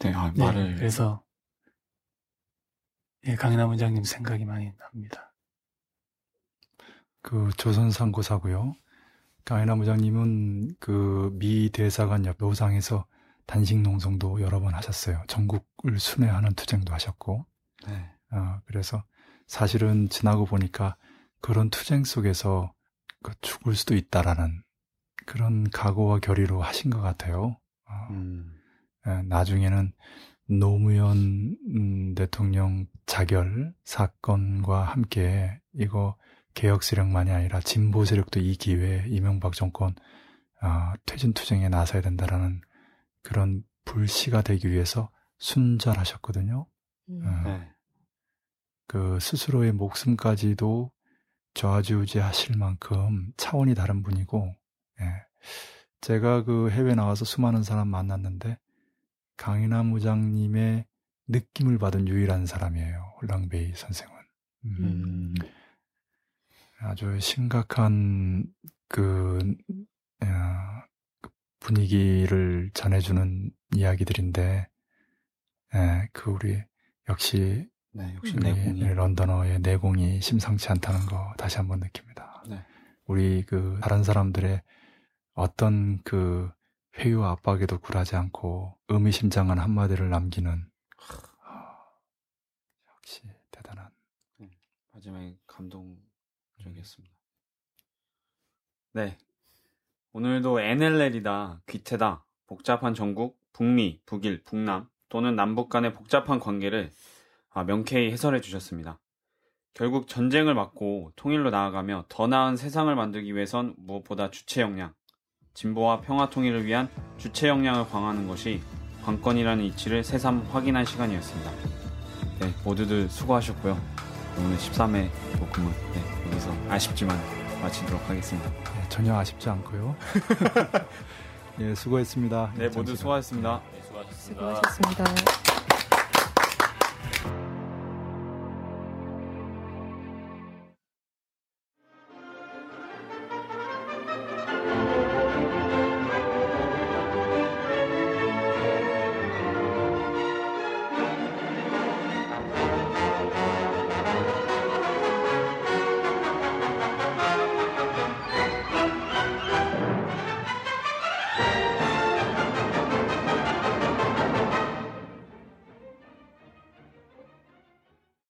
네, 아, 네, 말을. 그래서 예, 강인남 의장님 생각이 많이 납니다. 그 조선 상고사고요. 강인남 부장님은 그 미 대사관 옆 노상에서 단식 농성도 여러 번 하셨어요. 전국을 순회하는 투쟁도 하셨고, 네. 어, 그래서 사실은 지나고 보니까 그런 투쟁 속에서 그 죽을 수도 있다라는 그런 각오와 결의로 하신 것 같아요. 어, 음, 예, 나중에는 노무현 음, 대통령 자결 사건과 함께 이거 개혁 세력만이 아니라 진보 세력도 이 기회에 이명박 정권 아, 퇴진 투쟁에 나서야 된다라는 그런 불씨가 되기 위해서 순절하셨거든요. 음. 어, 네. 그 스스로의 목숨까지도 좌지우지 하실 만큼 차원이 다른 분이고, 예. 제가 그 해외 나와서 수많은 사람 만났는데 강인남 무장님의 느낌을 받은 유일한 사람이에요. 홀랑베이 선생은. 음, 음, 아주 심각한 그 어, 그 분위기를 전해주는 이야기들인데, 예, 그 우리 역시 네, 역시 우리 내공이. 런던어의 내공이 심상치 않다는 거 다시 한번 느낍니다. 네. 우리 그 다른 사람들의 어떤 그 회유와 압박에도 굴하지 않고 의미심장한 한마디를 남기는 아, 역시 대단한 마지막에 감동적이었습니다. 네. 오늘도 NLL이다, 귀태다, 복잡한 전국, 북미, 북일, 북남 또는 남북 간의 복잡한 관계를 아, 명쾌히 해설해 주셨습니다. 결국 전쟁을 막고 통일로 나아가며 더 나은 세상을 만들기 위해선 무엇보다 주체 역량, 진보와 평화 통일을 위한 주체 역량을 강화하는 것이 관건이라는 이치를 새삼 확인한 시간이었습니다. 네, 모두들 수고하셨고요. 오늘 13회 복근무 네, 여기서 아쉽지만 마치도록 하겠습니다. 네, 전혀 아쉽지 않고요. 예, 수고했습니다. 네, 모두 수고하셨습니다. 네, 수고하셨습니다. 수고하셨습니다.